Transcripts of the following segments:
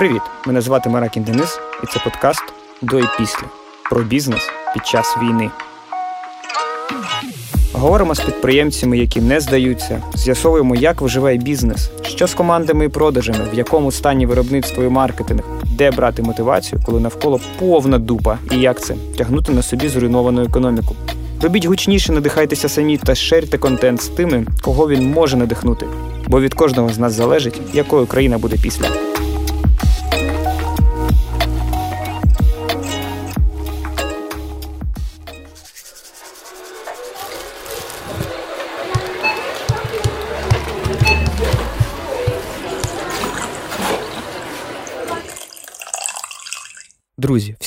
Привіт! Мене звати Маракін Денис, і це подкаст до і після про бізнес під час війни. Говоримо з підприємцями, які не здаються, з'ясовуємо, як виживає бізнес, що з командами і продажами, в якому стані виробництво і маркетинг, де брати мотивацію, коли навколо повна дупа, і як це тягнути на собі зруйновану економіку. Робіть гучніше, надихайтеся самі та шерте контент з тими, кого він може надихнути. Бо від кожного з нас залежить, якою країна буде після.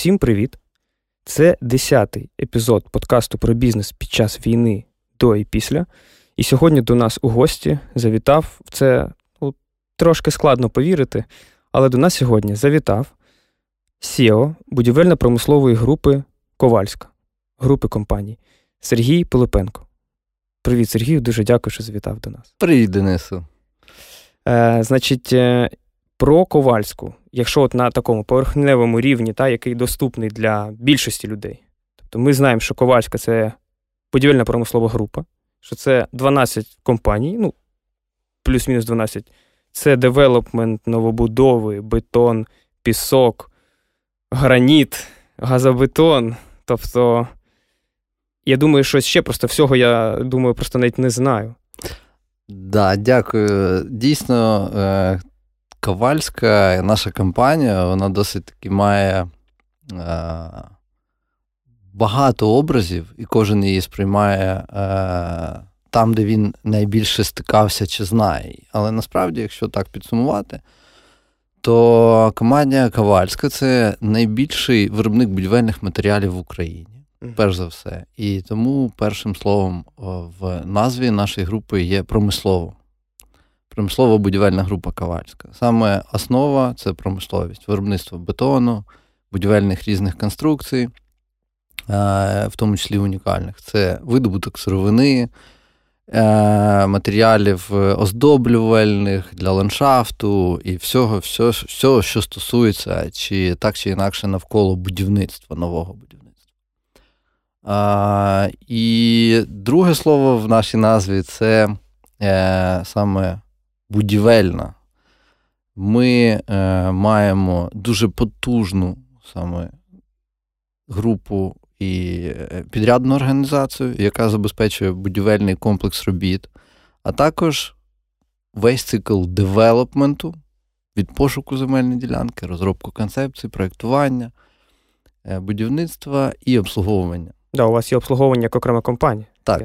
Всім привіт! Це десятий епізод подкасту про бізнес під час війни до і після. І сьогодні до нас у гості завітав в це ну, трошки складно повірити, але до нас сьогодні завітав SEO будівельно-промислової групи Ковальська, групи компаній Сергій Пилипенко. Привіт, Сергію, дуже дякую, що завітав до нас. Привіт, Денису. Е, Значить, е, про Ковальську, якщо от на такому поверхневому рівні, та, який доступний для більшості людей. Тобто ми знаємо, що Ковальська це будівельна промислова група, що це 12 компаній, ну, плюс-мінус 12. Це девелопмент, новобудови, бетон, пісок, граніт, газобетон. Тобто, я думаю, що ще просто всього я думаю, просто навіть не знаю. Да, дякую. Дійсно, е, Ковальська, наша компанія, вона досить таки має е, багато образів, і кожен її сприймає е, там, де він найбільше стикався чи знає. Але насправді, якщо так підсумувати, то компанія Ковальська це найбільший виробник будівельних матеріалів в Україні. Перш за все. І тому першим словом в назві нашої групи є промислово. Промислова будівельна група Ковальська. Саме основа це промисловість, виробництво бетону, будівельних різних конструкцій, в тому числі унікальних. Це видобуток сировини, матеріалів оздоблювальних для ландшафту і всього, всього, всього, що стосується чи так чи інакше навколо будівництва, нового будівництва. А, І друге слово в нашій назві це е, саме будівельна. Ми е, маємо дуже потужну саме групу і е, підрядну організацію, яка забезпечує будівельний комплекс робіт, а також весь цикл девелопменту від пошуку земельної ділянки, розробку концепції, проєктування, е, будівництва і обслуговування. Да, у вас є обслуговування як окрема компанія. Так.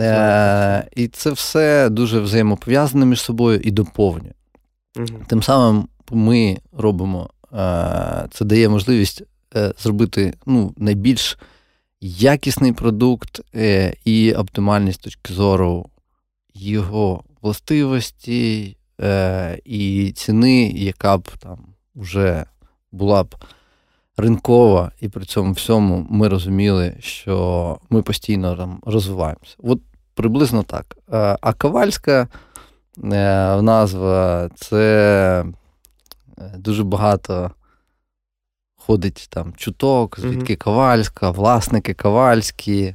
Е, І це все дуже взаємопов'язане між собою і доповнює. Угу. Тим самим ми робимо, е, це дає можливість е, зробити ну, найбільш якісний продукт е, і оптимальність з точки зору його властивості е, і ціни, яка б там вже була б ринкова, і при цьому всьому ми розуміли, що ми постійно там розвиваємося. От приблизно так. Е, а Ковальська е, назва це е, дуже багато ходить там чуток, звідки. Ковальська, власники Ковальські.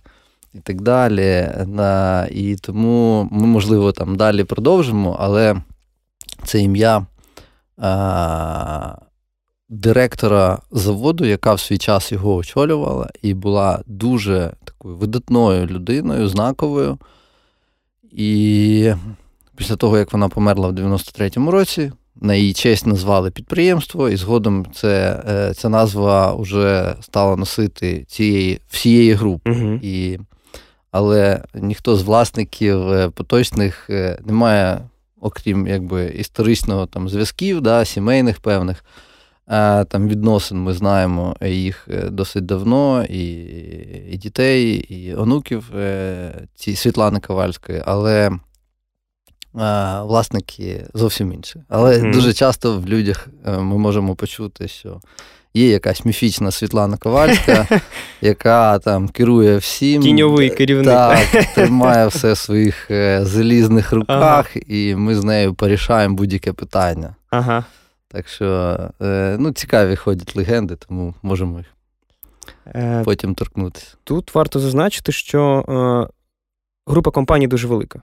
І так далі. І тому ми, можливо, там далі продовжимо, але це ім'я директора заводу, яка в свій час його очолювала, і була дуже такою видатною людиною, знаковою. І після того, як вона померла в 93-му році, на її честь назвали підприємство, і згодом це, е, ця назва вже стала носити цієї всієї групи. Угу. І, Але ніхто з власників е, поточних е, не має, окрім якби, історичного там, зв'язків, да, сімейних певних. Там відносин ми знаємо їх е, досить давно, і і дітей, і онуків е, ці Світлани Ковальської, але власники зовсім інші. Але mm. дуже часто в людях е, ми можемо почути, що є якась міфічна Світлана Ковальська, яка там керує всім. Тіньовий керівник. Так, тримає все в своїх залізних руках, ага. і ми з нею порішаємо будь-яке питання. Ага. Так що ну, цікаві ходять легенди, тому можемо їх потім торкнутися. Тут варто зазначити, що група компаній дуже велика.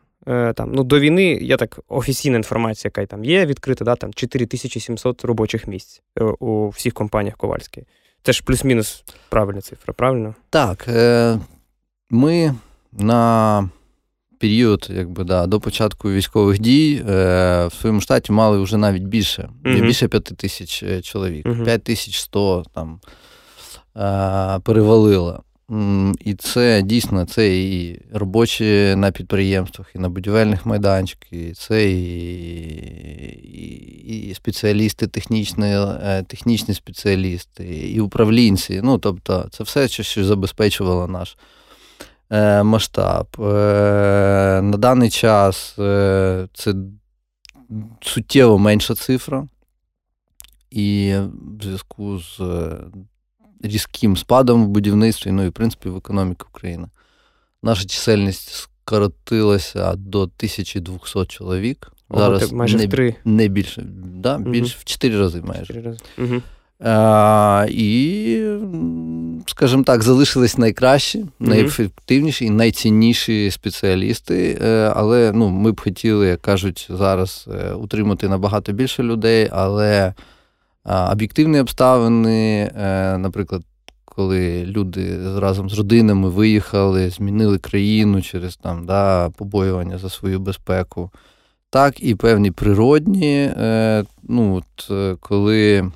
Там, ну, До війни є так офіційна інформація, яка там є, відкрита, да, там 4700 робочих місць у всіх компаніях Ковальської. Це ж плюс-мінус правильна цифра, правильно? Так. Ми на період, якби да, до початку військових дій е, в своєму штаті мали вже навіть більше, uh більше 5 тисяч е, чоловік, uh 5100 там е, перевалило. І це дійсно це і робочі на підприємствах, і на будівельних майданчиках, і це і і, і спеціалісти, технічні е, технічні спеціалісти, і управлінці. Ну, тобто, це все, що забезпечувало наш масштаб. Е, на даний час е, це суттєво менша цифра, і в зв'язку з різким спадом в будівництві, ну і в принципі в економіці України. Наша чисельність скоротилася до 1200 чоловік. Зараз майже не, в три. не більше, да, більше угу. в 4 рази майже. 4 рази. Угу. І, скажімо так, залишились найкращі, найефективніші і найцінніші спеціалісти. Е, але ну, ми б хотіли, як кажуть, зараз е, утримати набагато більше людей, але об'єктивні обставини, е, наприклад, коли люди разом з родинами виїхали, змінили країну через там да, побоювання за свою безпеку так і певні природні, е, ну, от, е, коли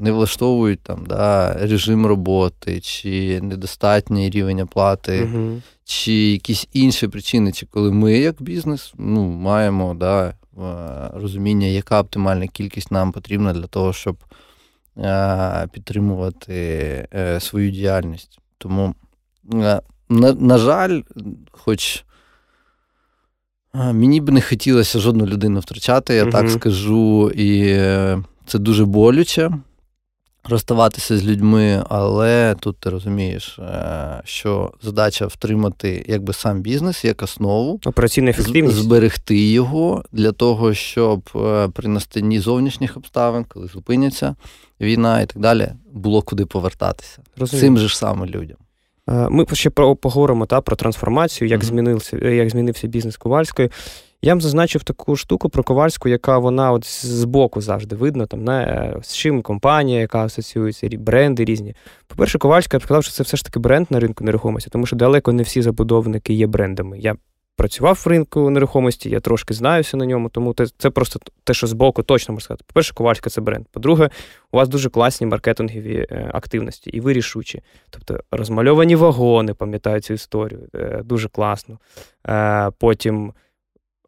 не влаштовують там, да, режим роботи, чи недостатній рівень оплати, угу. чи якісь інші причини, чи коли ми, як бізнес, ну, маємо да, е, розуміння, яка оптимальна кількість нам потрібна для того, щоб підтримувати свою діяльність. Тому, на, на жаль, хоч. Мені б не хотілося жодну людину втрачати, я угу. так скажу, і е, це дуже болюче розставатися з людьми, але тут ти розумієш, е, що задача втримати якби сам бізнес як основу, операційна ефективність. зберегти його для того, щоб е, при настанні зовнішніх обставин, коли зупиняться війна і так далі, було куди повертатися. Розумію. Цим же ж саме людям. Е, ми ще поговоримо та, про трансформацію, як mm-hmm. змінився як змінився бізнес Ковальської. Я вам зазначив таку штуку про Ковальську, яка вона от збоку завжди видно, там, не, з чим компанія, яка асоціюється, бренди різні. По-перше, Ковальська я б сказав, що це все ж таки бренд на ринку нерухомості, тому що далеко не всі забудовники є брендами. Я працював в ринку нерухомості, я трошки знаюся на ньому, тому це, просто те, що збоку точно можна сказати. По-перше, ковальська це бренд. По-друге, у вас дуже класні маркетингові е, активності, і ви рішучі. Тобто розмальовані вагони, пам'ятаю цю історію, е, дуже класно. Е, потім.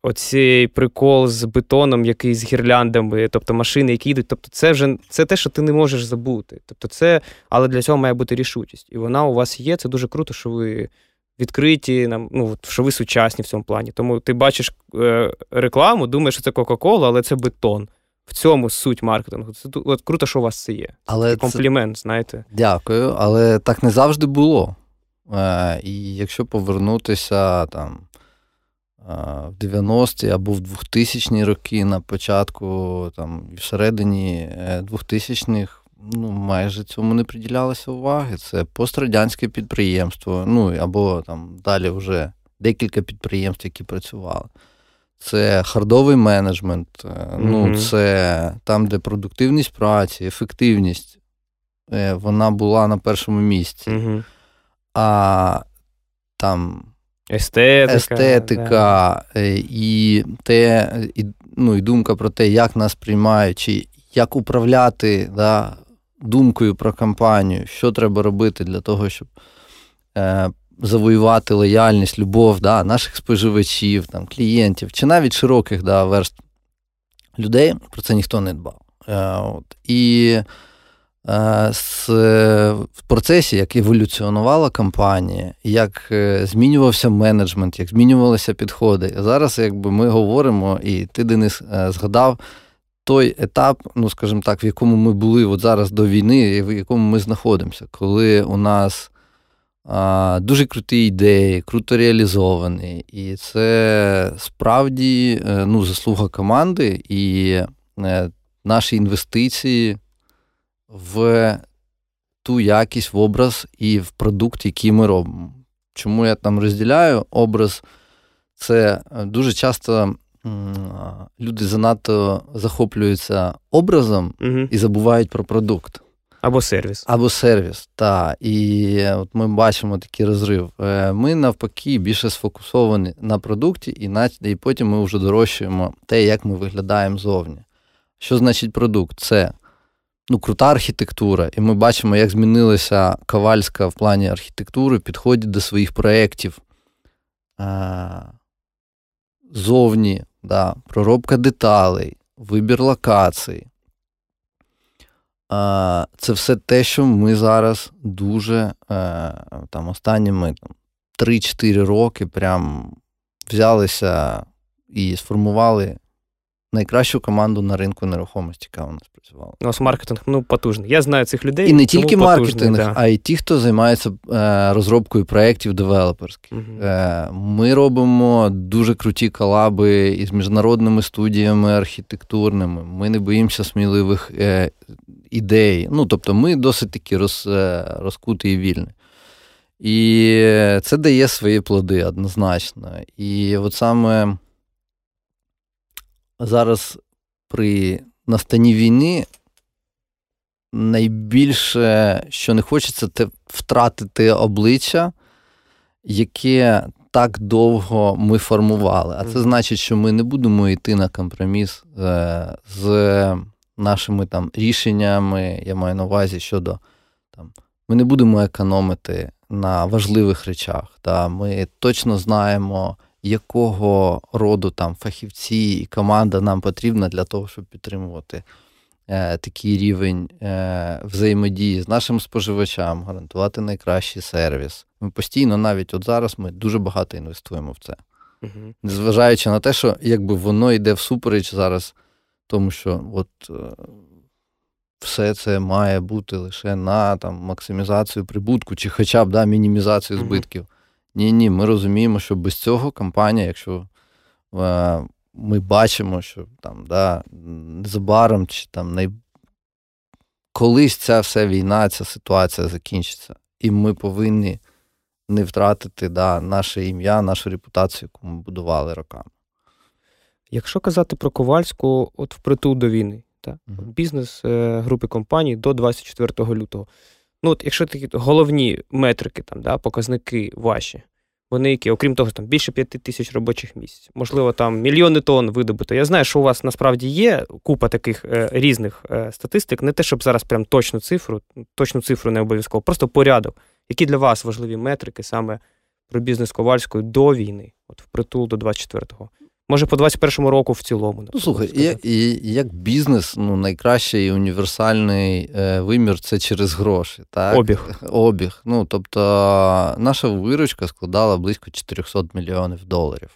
Оцей прикол з бетоном, який з гірляндами, тобто машини, які йдуть. Тобто, це вже це те, що ти не можеш забути. Тобто, це, але для цього має бути рішучість. І вона у вас є. Це дуже круто, що ви відкриті, нам, ну, що ви сучасні в цьому плані. Тому ти бачиш е, рекламу, думаєш, що це Кока-Кола, але це бетон. В цьому суть маркетингу. Це от, круто, що у вас це є. Але це комплімент, це... знаєте. Дякую, але так не завжди було. Е, І якщо повернутися там е, в 90-ті або в 2000-ні роки на початку, там, всередині 2000-х, ну, майже цьому не приділялося уваги. Це пострадянське підприємство, ну або там далі вже декілька підприємств, які працювали. Це хардовий менеджмент, mm-hmm. ну, це там, де продуктивність праці, ефективність, е, вона була на першому місці. Mm-hmm. А там естетика, естетика да. Е, і те, і, ну, і думка про те, як нас приймають, чи як управляти да, думкою про кампанію, що треба робити для того, щоб е, завоювати лояльність, любов да, наших споживачів, там, клієнтів, чи навіть широких да, верст людей, про це ніхто не дбав. Е, от. І е, з, в процесі, як еволюціонувала кампанія, як е, змінювався менеджмент, як змінювалися підходи. Зараз, якби ми говоримо, і ти, Денис, е, згадав той етап, ну скажімо так, в якому ми були от зараз до війни, в якому ми знаходимося, коли у нас а, дуже круті ідеї, круто реалізовані, і це справді е, ну, заслуга команди і е, наші інвестиції в ту якість, в образ і в продукт, який ми робимо. Чому я там розділяю образ? Це е, дуже часто люди занадто захоплюються образом угу. і забувають про продукт. Або сервіс. Або сервіс, так. І от ми бачимо такий розрив. Е, ми навпаки більше сфокусовані на продукті, і і потім ми вже дорощуємо те, як ми виглядаємо зовні. Що значить продукт? Це ну, крута архітектура, і ми бачимо, як змінилася Ковальська в плані архітектури, підходить до своїх проєктів. Е, зовні, да, проробка деталей, вибір локацій. Це все те, що ми зараз дуже е, там останніми там, 3-4 роки прям взялися і сформували найкращу команду на ринку нерухомості, яка у нас працювала. У нас маркетинг ну, потужний. Я знаю цих людей. І не тільки маркетинг, да. а й ті, хто займається е, розробкою проєктів девелоперських. Угу. Е, ми робимо дуже круті колаби із міжнародними студіями архітектурними. Ми не боїмося сміливих е, ідей. Ну, тобто, ми досить такі роз, е, розкуті і вільні. І це дає свої плоди однозначно. І от саме зараз при настанні війни найбільше, що не хочеться, це втратити обличчя, яке так довго ми формували. А це значить, що ми не будемо йти на компроміс е, з нашими там рішеннями. Я маю на увазі щодо там, ми не будемо економити на важливих речах. Та, Ми точно знаємо якого роду там фахівці і команда нам потрібна для того, щоб підтримувати е, такий рівень е, взаємодії з нашим споживачам, гарантувати найкращий сервіс. Ми постійно, навіть от зараз, ми дуже багато інвестуємо в це. Угу. Незважаючи на те, що якби воно йде всупереч зараз, тому що от. Е, все це має бути лише на там, максимізацію прибутку, чи хоча б да, мінімізацію збитків. Ні, ні, ми розуміємо, що без цього компанія, якщо е, ми бачимо, що там да, незабаром чи там най... колись ця вся війна, ця ситуація закінчиться, і ми повинні не втратити да, наше ім'я, нашу репутацію, яку ми будували роками. Якщо казати про Ковальську, от впритул до війни, та, угу. бізнес е, групи компаній до 24 лютого. Ну, от якщо такі головні метрики, там, да, показники ваші, вони які, окрім того, там більше п'яти тисяч робочих місць, можливо, там мільйони тонн видобуто. Я знаю, що у вас насправді є купа таких е, різних е, статистик, не те, щоб зараз прям точну цифру, точну цифру не обов'язково, просто порядок. Які для вас важливі метрики саме про бізнес Ковальської до війни, от впритул до 24-го? Може, по 21-му року в цілому. Ну, слухай, і, і, як бізнес, ну, найкращий універсальний е, вимір це через гроші. так? Обіг. Обіг. Ну, Тобто, наша виручка складала близько 400 мільйонів доларів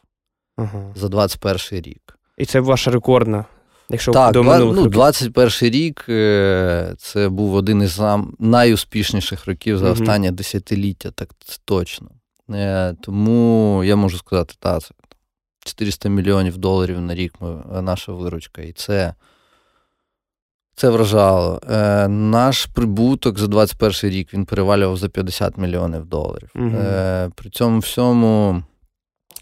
ага. за 21 рік. І це ваша рекордна. Якщо так, до минулих ну, 21 рік е, це був один із найуспішніших років за останнє десятиліття, так це точно. Е, тому я можу сказати, так, 400 мільйонів доларів на рік ми, е, наша виручка. І це це вражало. Е, Наш прибуток за 21 рік він перевалював за 50 мільйонів доларів. Угу. Е, При цьому всьому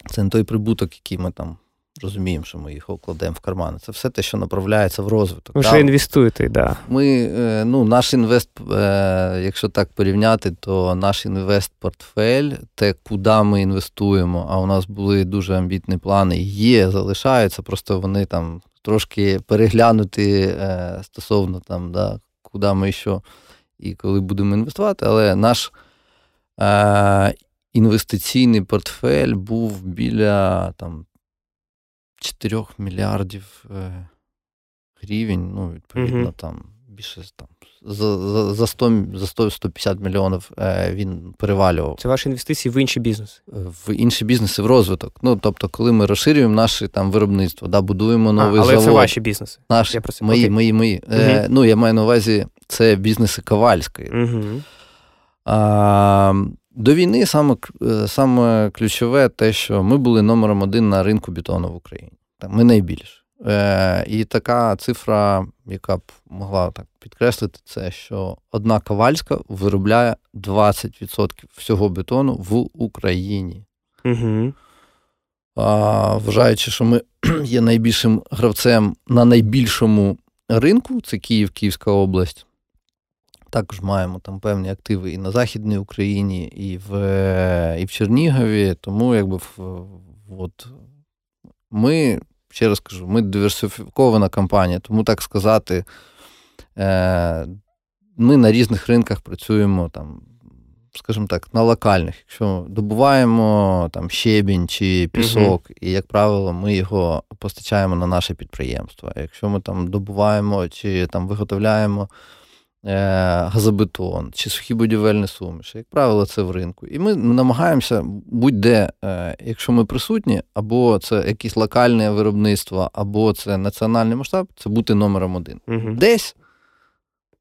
це не той прибуток, який ми там розуміємо, що ми їх окладемо в кармани. Це все те, що направляється в розвиток. Ви ще інвестуєте, да. Ми, е, ну, наш інвест, е, якщо так порівняти, то наш інвест-портфель, те, куди ми інвестуємо, а у нас були дуже амбітні плани, є, залишаються, просто вони там трошки переглянуті е, стосовно там, да, куди ми що і коли будемо інвестувати, але наш. Інвестиційний портфель був біля там 4 мільярдів е, гривень, ну, відповідно, mm там більше там за за, 100 за 100, 150 мільйонів е, він перевалював. Це ваші інвестиції в інші бізнеси? В інші бізнеси, в розвиток. Ну, тобто, коли ми розширюємо наше там виробництво, да, будуємо новий а, але завод. Але це ваші бізнеси? Наші, я Мої, Окей. мої, мої. Угу. Е, Ну, я маю на увазі, це бізнеси Ковальської. Угу. А, До війни саме саме ключове те, що ми були номером один на ринку бетону в Україні. Ми найбільше. Е, І така цифра, яка б могла так підкреслити, це що одна Ковальська виробляє 20% всього бетону в Україні. Угу. А, Вважаючи, що ми є найбільшим гравцем на найбільшому ринку, це Київ, Київська область. Також маємо там певні активи і на Західній Україні, і в і в Чернігові. Тому якби от, ми, ще раз кажу, ми диверсифікована компанія, тому так сказати, е, ми на різних ринках працюємо там скажімо так, на локальних. Якщо добуваємо там щебінь чи пісок, uh і, як правило, ми його постачаємо на наше підприємство. Якщо ми там добуваємо чи там виготовляємо газобетон чи сухі будівельні суміші, як правило, це в ринку. І ми намагаємося будь-де, е, якщо ми присутні, або це якесь локальне виробництво, або це національний масштаб, це бути номером один. uh Десь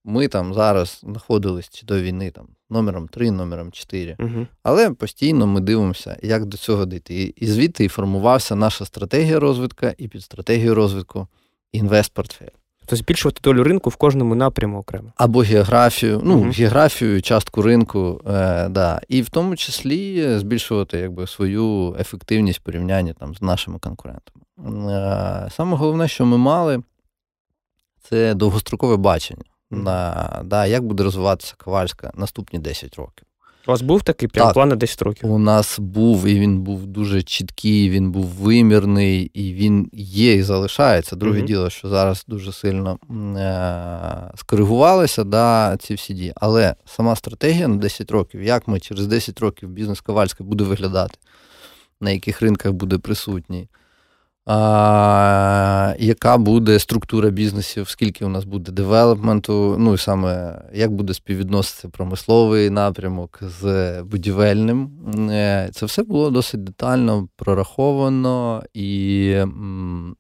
ми там зараз знаходились чи до війни там номером 3, номером 4. Угу. Але постійно ми дивимося, як до цього дійти. І звідти і формувався наша стратегія розвитку і під стратегію розвитку інвестпортфель. Тобто збільшувати долю ринку в кожному напряму окремо. Або географію, ну, угу. географію, частку ринку, е, да. і в тому числі збільшувати якби, свою ефективність в порівнянні там, з нашими конкурентами. Е, Саме головне, що ми мали, це довгострокове бачення на да, як буде розвиватися Ковальська наступні 10 років. У вас був такий прям так, план на 10 років? У нас був, і він був дуже чіткий, він був вимірний, і він є і залишається. Друге mm діло, що зараз дуже сильно е- скоригувалися да, ці всі дії. Але сама стратегія на 10 років, як ми через 10 років бізнес Ковальська буде виглядати, на яких ринках буде присутній а, Яка буде структура бізнесів, скільки у нас буде девелопменту, ну і саме як буде співвідноситися промисловий напрямок з будівельним. Е, це все було досить детально прораховано, і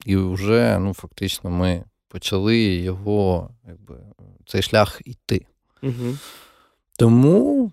і вже ну, фактично ми почали його, якби, цей шлях йти. Угу. Тому.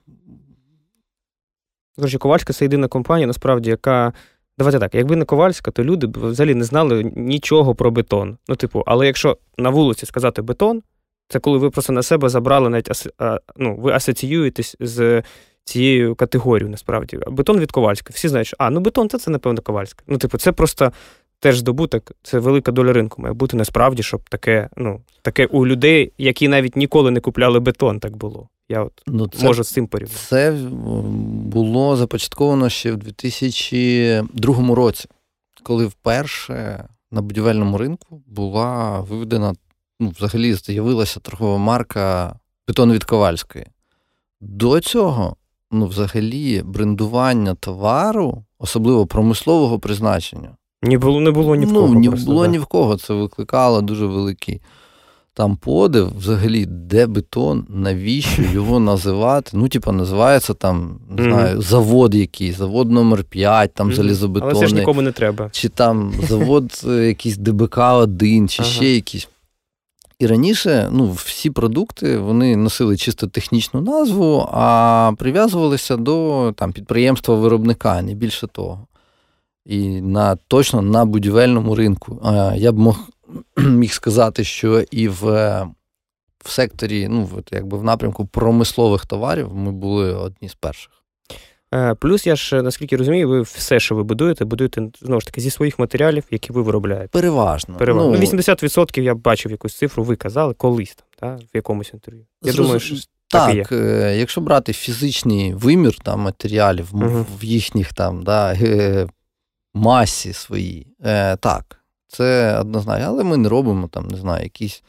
Ковальська це єдина компанія, насправді, яка Давайте так, якби не Ковальська, то люди б взагалі не знали нічого про бетон. Ну, типу, але якщо на вулиці сказати бетон, це коли ви просто на себе забрали навіть ну, ви асоціюєтесь з цією категорією, насправді. Бетон від Ковальська. Всі знають, що а, ну бетон це, це напевно, Ковальська. Ну, типу, це просто теж здобуток, це велика доля ринку має бути насправді, щоб таке, ну, таке у людей, які навіть ніколи не купляли бетон, так було. Я от ну, це, можу з цим порівняти. Це було започатковано ще в 2002 році, коли вперше на будівельному ринку була виведена, ну, взагалі з'явилася торгова марка бетон від Ковальської. До цього, ну, взагалі, брендування товару, особливо промислового призначення, не було не було ні в кого. Ну, не просто, було да. ні в кого. Це викликало дуже великий там подив, взагалі, де бетон, навіщо його називати? Ну, типа, називається там, не знаю, завод якийсь, завод номер 5 там залізобетонний. Але це ж нікому не треба. Чи там завод е, якийсь ДБК-1, чи ага. ще якийсь. І раніше ну, всі продукти вони носили чисто технічну назву, а прив'язувалися до там, підприємства-виробника, не більше того. І на точно на будівельному ринку. Я б мог міг сказати, що і в в секторі, ну, якби в напрямку промислових товарів ми були одні з перших. Е, плюс, я ж наскільки розумію, ви все, що ви будуєте, будуєте знову ж таки зі своїх матеріалів, які ви виробляєте. Переважно. Переважно. Ну, 80% я бачив якусь цифру, ви казали колись там, та, в якомусь інтерв'ю. Я Зрозум... думаю, що так, так є. Е, якщо брати фізичний вимір там, матеріалів uh в їхніх там да, масі своїй, е, так. Це однозначно, але ми не робимо там, не знаю, якісь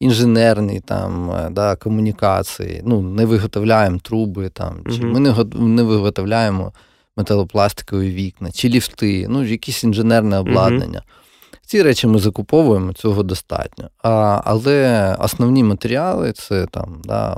інженерні там, е, да, комунікації, ну, не виготовляємо труби, там, чи ми не не виготовляємо металопластикові вікна, чи ліфти, ну, якісь інженерне обладнання. Ці речі ми закуповуємо, цього достатньо. А, Але основні матеріали це там, да,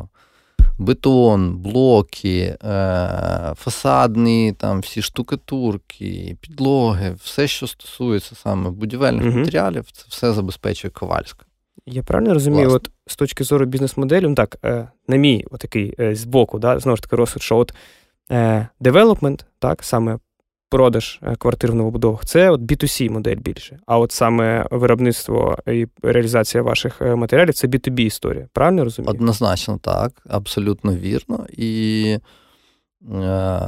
бетон, блоки, е, фасадні там всі штукатурки, підлоги, все, що стосується саме будівельних угу. матеріалів, це все забезпечує Ковальська. Я правильно розумію, от з точки зору бізнес-моделі, ну так, е, на мій отакий е, збоку, да, знову ж таки, розсуд, що от девелопмент, так, саме продаж е, квартир в новобудовах, це от B2C модель більше. А от саме виробництво і реалізація ваших е, матеріалів це B2B історія. Правильно розумію? Однозначно так, абсолютно вірно. І е,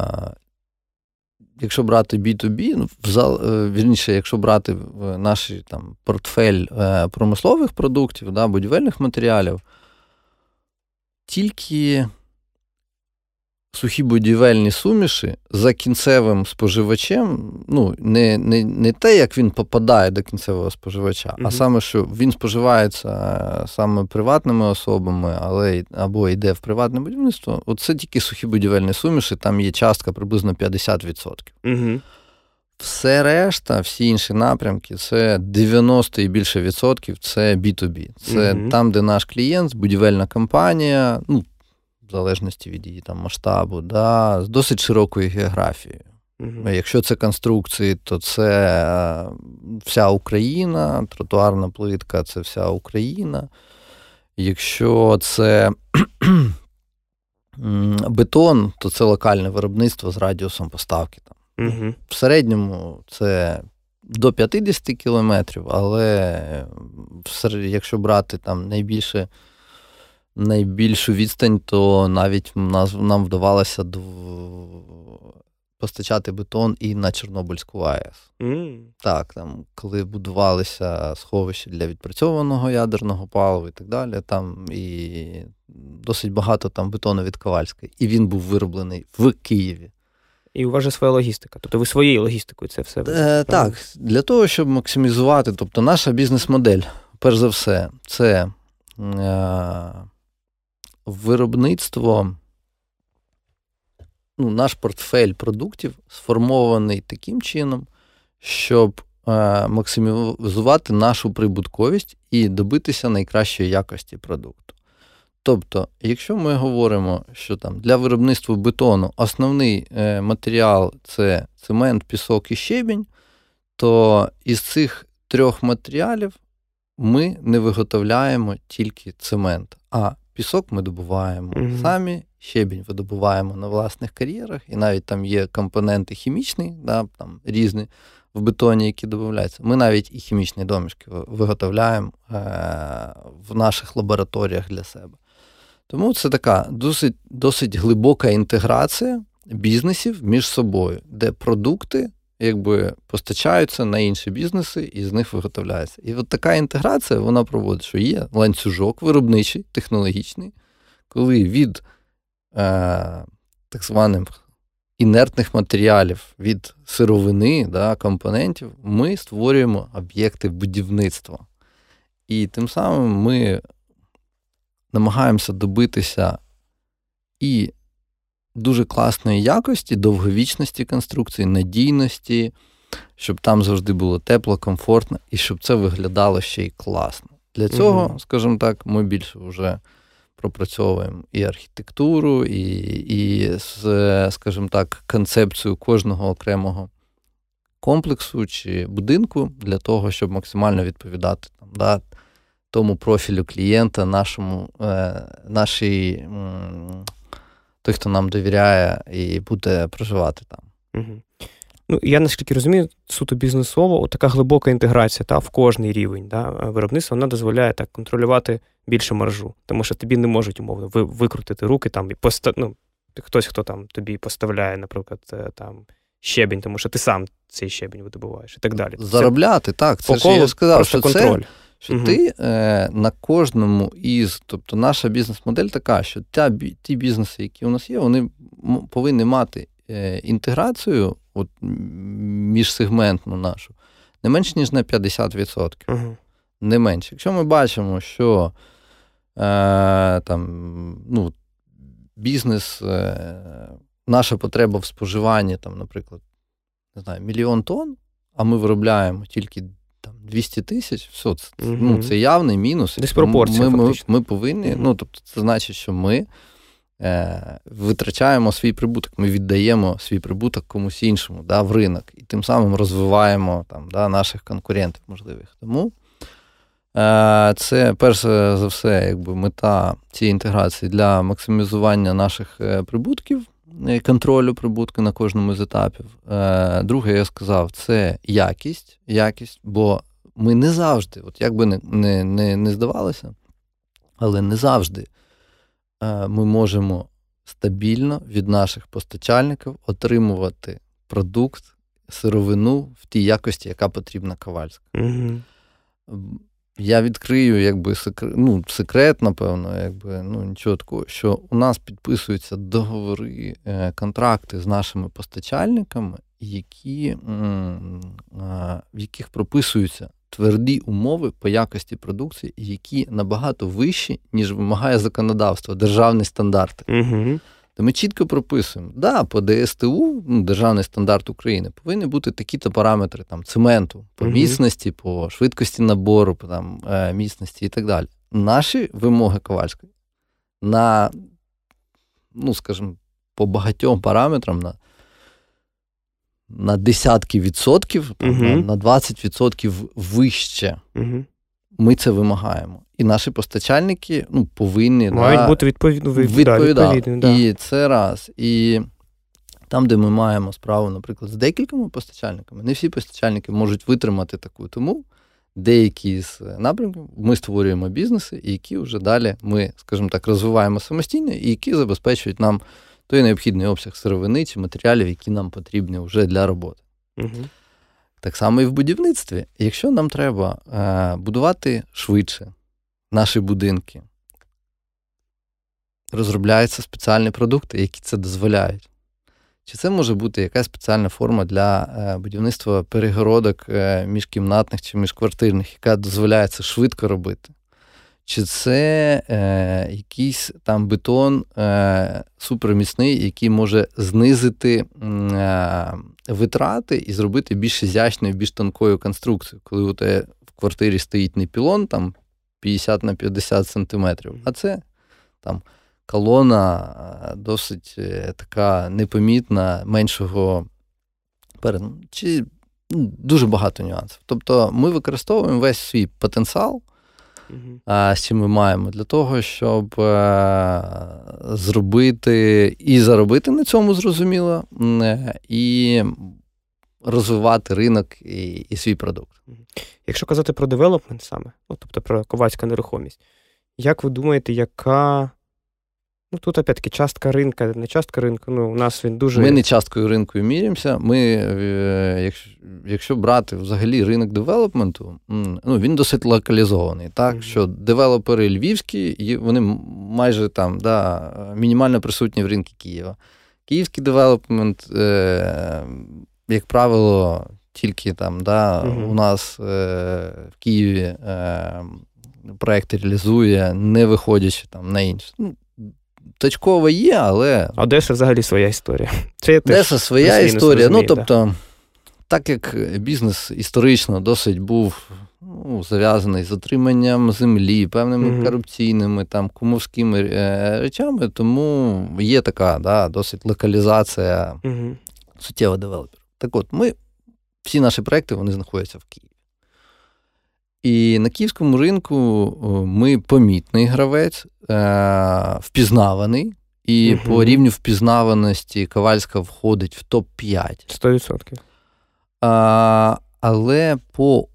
якщо брати B2B, ну, е, вірніше, якщо брати наш там, портфель промислових продуктів, да, будівельних матеріалів, тільки сухі будівельні суміші за кінцевим споживачем, ну, не не, не те, як він попадає до кінцевого споживача, mm а саме, що він споживається е, саме приватними особами, але або йде в приватне будівництво, оце тільки сухі будівельні суміші, там є частка приблизно 50%. mm Все решта, всі інші напрямки, це 90 і більше відсотків це B2B. Це mm там, де наш клієнт, будівельна компанія, ну, в залежності від її там масштабу, да, з досить широкою географією. mm Якщо це конструкції, то це е, вся Україна, тротуарна плитка це вся Україна. Якщо це бетон, то це локальне виробництво з радіусом поставки. Там. mm В середньому це до 50 кілометрів, але якщо брати там найбільше найбільшу відстань, то навіть нам вдавалося постачати бетон і на Чорнобильську АЕС. Mm. Так, там, коли будувалися сховища для відпрацьованого ядерного палива і так далі, там і досить багато там бетону від Ковальської. І він був вироблений в Києві. І у вас же своя логістика. Тобто ви своєю логістикою це все. Е, Так, для того, щоб максимізувати, тобто наша бізнес-модель, перш за все, це. Е, виробництво, ну, наш портфель продуктів сформований таким чином, щоб е, максимізувати нашу прибутковість і добитися найкращої якості продукту. Тобто, якщо ми говоримо, що там для виробництва бетону основний е, матеріал це цемент, пісок і щебінь, то із цих трьох матеріалів ми не виготовляємо тільки цемент, а Пісок ми добуваємо mm-hmm. самі, щебінь видобуваємо на власних кар'єрах, і навіть там є компоненти хімічні, да, там різні в бетоні, які додаються. Ми навіть і хімічні домішки виготовляємо е- в наших лабораторіях для себе. Тому це така досить, досить глибока інтеграція бізнесів між собою, де продукти якби постачаються на інші бізнеси і з них виготовляється. І от така інтеграція вона проводить, що є ланцюжок виробничий, технологічний, коли від е, так званих інертних матеріалів, від сировини, да, компонентів, ми створюємо об'єкти будівництва. І тим самим ми намагаємося добитися і дуже класної якості, довговічності конструкції, надійності, щоб там завжди було тепло, комфортно і щоб це виглядало ще й класно. Для цього, mm скажімо так, ми більше вже пропрацьовуємо і архітектуру, і, і скажімо так, концепцію кожного окремого комплексу чи будинку для того, щоб максимально відповідати там, да, тому профілю клієнта, нашому, е, нашій той, хто нам довіряє і буде проживати там. Угу. Ну, Я наскільки розумію, суто бізнесово, така глибока інтеграція та, в кожний рівень да, виробництва вона дозволяє так контролювати більше маржу, тому що тобі не можуть умовно викрутити руки там і поста... ну, хтось, хто там тобі поставляє, наприклад, е, там щебінь, тому що ти сам цей щебінь видобуваєш і так далі. Заробляти, це так. Це ж я сказав, що контроль. Це що угу. ти е, на кожному із, тобто наша бізнес-модель така, що та, ті бізнеси, які у нас є, вони повинні мати е, інтеграцію от, міжсегментну нашу не менше, ніж на 50%. Угу. Не менше. Якщо ми бачимо, що е, там, ну, бізнес, е, наша потреба в споживанні, там, наприклад, не знаю, мільйон тонн, а ми виробляємо тільки 200 тисяч, все, це, угу. ну, це явний мінус. Диспропорція, ми, ми, ми повинні, угу. ну, тобто, це значить, що ми е, витрачаємо свій прибуток, ми віддаємо свій прибуток комусь іншому да, в ринок, і тим самим розвиваємо там, да, наших конкурентів можливих. Тому е, це перш за все, якби мета цієї інтеграції для максимізування наших е, прибутків. е, контролю прибутку на кожному з етапів. Друге, я сказав, це якість, якість, бо ми не завжди, от як би не, не, не, не здавалося, але не завжди ми можемо стабільно від наших постачальників отримувати продукт, сировину в тій якості, яка потрібна Ковальська. Угу. Я відкрию якби секрет, ну, секрет, напевно, якби ну нічого такого, що у нас підписуються договори, е, контракти з нашими постачальниками, які, в яких прописуються тверді умови по якості продукції, які набагато вищі, ніж вимагає законодавство, державні стандарти. Угу. То ми чітко прописуємо, да, по ДСТУ, ну, державний стандарт України, повинні бути такі-то параметри там, цементу, по угу. міцності, по швидкості набору, по там, е, міцності і так далі. Наші вимоги Ковальської на, ну, скажімо, по багатьом параметрам на на десятки відсотків, uh-huh. на на 20 відсотків вище. Uh-huh. Ми це вимагаємо. І наші постачальники ну, повинні мають да, бути відповідно відповідати. Да. І це раз. І там, де ми маємо справу, наприклад, з декількома постачальниками, не всі постачальники можуть витримати таку. Тому деякі з напрямків ми створюємо бізнеси, які вже далі ми, скажімо так, розвиваємо самостійно, і які забезпечують нам той необхідний обсяг сировини чи матеріалів, які нам потрібні вже для роботи. Угу. Так само і в будівництві. Якщо нам треба е, будувати швидше наші будинки, розробляються спеціальні продукти, які це дозволяють. Чи це може бути якась спеціальна форма для е, будівництва перегородок е, міжкімнатних чи міжквартирних, яка дозволяє це швидко робити? Чи це е, якийсь там бетон е, суперміцний, який може знизити е, витрати і зробити більш ізячною, більш тонкою конструкцію, коли у тебе в квартирі стоїть не пілон там 50 на 50 сантиметрів, а це там колона е, досить е, така непомітна, меншого чи ну, дуже багато нюансів. Тобто ми використовуємо весь свій потенціал з чим ми маємо, для того, щоб е, зробити і заробити на цьому зрозуміло, е, і розвивати ринок і, і свій продукт. Якщо казати про девелопмент саме, ну, тобто про ковальську нерухомість, як ви думаєте, яка Ну, тут опять-таки частка ринка, не частка ринку, ну, у нас він дуже. Ми не часткою ринку міряємося. Ми, е, якщо якщо брати взагалі ринок девелопменту, ну, він досить локалізований. Так, mm-hmm. що девелопери львівські, вони майже там да, мінімально присутні в ринку Києва. Київський девелопмент, е, як правило, тільки там да, mm-hmm. у нас е, в Києві е, проекти реалізує, не виходячи там на інше. Ну, точково є, але. Одеса взагалі своя історія. Це Одеса своя історія. Ну, тобто, да. так як бізнес історично досить був ну, зав'язаний з отриманням землі, певними mm-hmm. корупційними там кумовськими е, речами, тому є така да, досить локалізація mm-hmm. суттєво девелоперів. Так от, ми, всі наші проекти вони знаходяться в Києві. І на київському ринку ми помітний гравець, е, впізнаваний, і угу. по рівню впізнаваності Ковальська входить в топ-5. 100%. А, Але по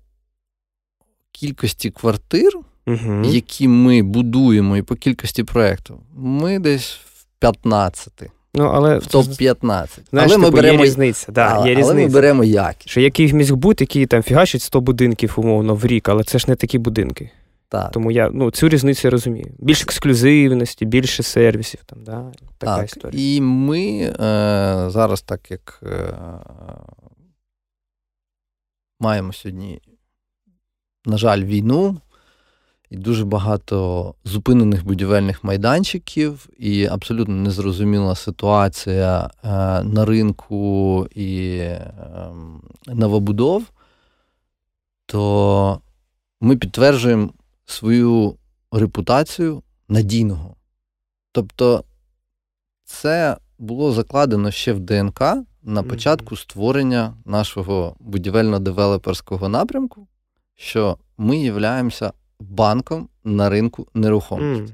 кількості квартир, угу. які ми будуємо, і по кількості проєктів, ми десь в 15. Ну, але в топ-15. Знаєш, але ми типу, беремо є різниця. Да, але, є різниця. але ми беремо якість. Що який міг бути, який там фігачить 100 будинків, умовно, в рік, але це ж не такі будинки. Так. Тому я ну, цю різницю я розумію. Більше ексклюзивності, більше сервісів. Там, да? Така так, історія. І ми е, зараз, так як е, маємо сьогодні, на жаль, війну, і дуже багато зупинених будівельних майданчиків, і абсолютно незрозуміла ситуація е, на ринку і ем, новобудов, то ми підтверджуємо свою репутацію надійного. Тобто, це було закладено ще в ДНК на початку створення нашого будівельно-девелоперського напрямку, що ми являємося банком на ринку нерухомості.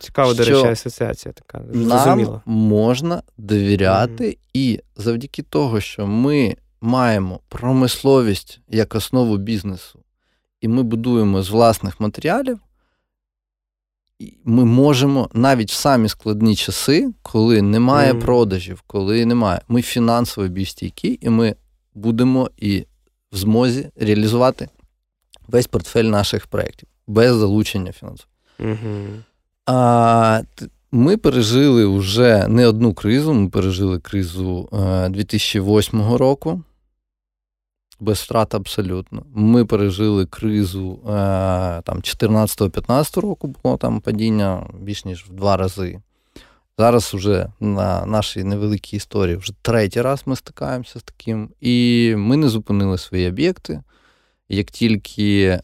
Цікава, до речі, асоціація така. Нам можна довіряти, mm-hmm. і завдяки того, що ми маємо промисловість як основу бізнесу, і ми будуємо з власних матеріалів, ми можемо навіть в самі складні часи, коли немає mm. продажів, коли немає, ми фінансово більш стійкі, і ми будемо і в змозі реалізувати весь портфель наших проєктів без залучення фінансів. Mm-hmm. А, Ми пережили вже не одну кризу. Ми пережили кризу 2008 е, року без втрат абсолютно. Ми пережили кризу е, там 14-15 року, було там падіння більш ніж в два рази. Зараз вже на нашій невеликій історії вже третій раз ми стикаємося з таким. І ми не зупинили свої об'єкти. Як тільки е,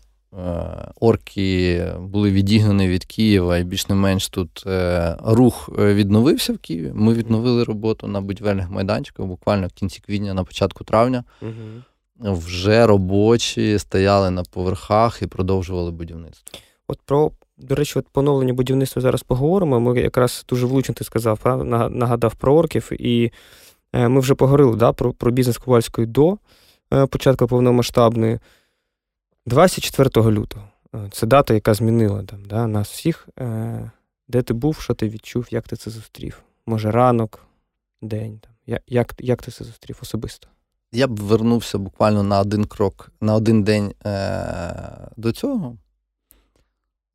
орки були відігнані від Києва, і більш не менш тут е, рух відновився в Києві, ми відновили роботу на будівельних майданчиках буквально в кінці квітня, на початку травня. Угу вже робочі стояли на поверхах і продовжували будівництво. От про, до речі, от поновлення будівництва зараз поговоримо. Ми якраз дуже влучно ти сказав, нагадав про орків, і е, ми вже поговорили да, про про бізнес Ковальської до е, початку повномасштабної. 24 лютого. Е, це дата, яка змінила там, да, нас всіх. Де ти був, що ти відчув, як ти це зустрів? Може, ранок, день. Там. Як, Як ти це зустрів особисто? Я б вернувся буквально на один крок, на один день е- до цього.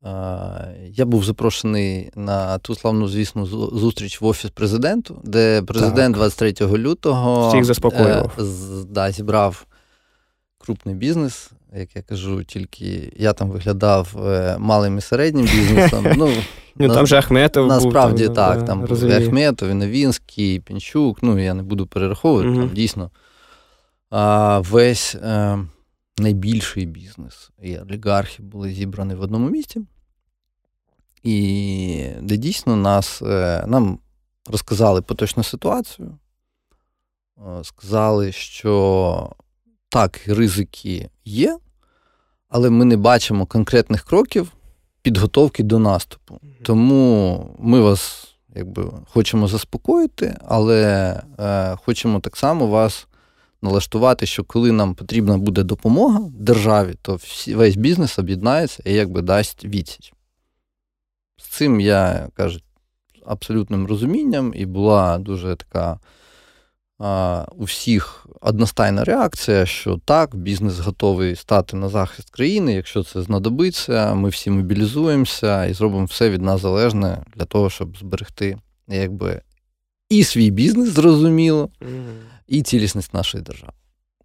Е- я був запрошений на ту славну, звісно, зустріч в Офіс президенту, де президент так. 23 лютого всіх заспокоював. Е- з- да, зібрав крупний бізнес. Як я кажу, тільки я там виглядав е, малим і середнім бізнесом. Ну, Ну, Там же Ахметов. Насправді був, так, там був Ахметов, і Новінський, Пінчук. Ну, я не буду перераховувати, угу. там дійсно а, весь е, найбільший бізнес і олігархи були зібрані в одному місці. І де дійсно нас, е, нам розказали поточну ситуацію, сказали, що так, ризики є, але ми не бачимо конкретних кроків підготовки до наступу. Тому ми вас якби, хочемо заспокоїти, але е, хочемо так само вас налаштувати, що коли нам потрібна буде допомога державі, то всі, весь бізнес об'єднається і якби дасть відсіч. З цим я кажу абсолютним розумінням, і була дуже така у всіх одностайна реакція, що так, бізнес готовий стати на захист країни, якщо це знадобиться, ми всі мобілізуємося і зробимо все від нас залежне для того, щоб зберегти якби і свій бізнес, зрозуміло, і цілісність нашої держави.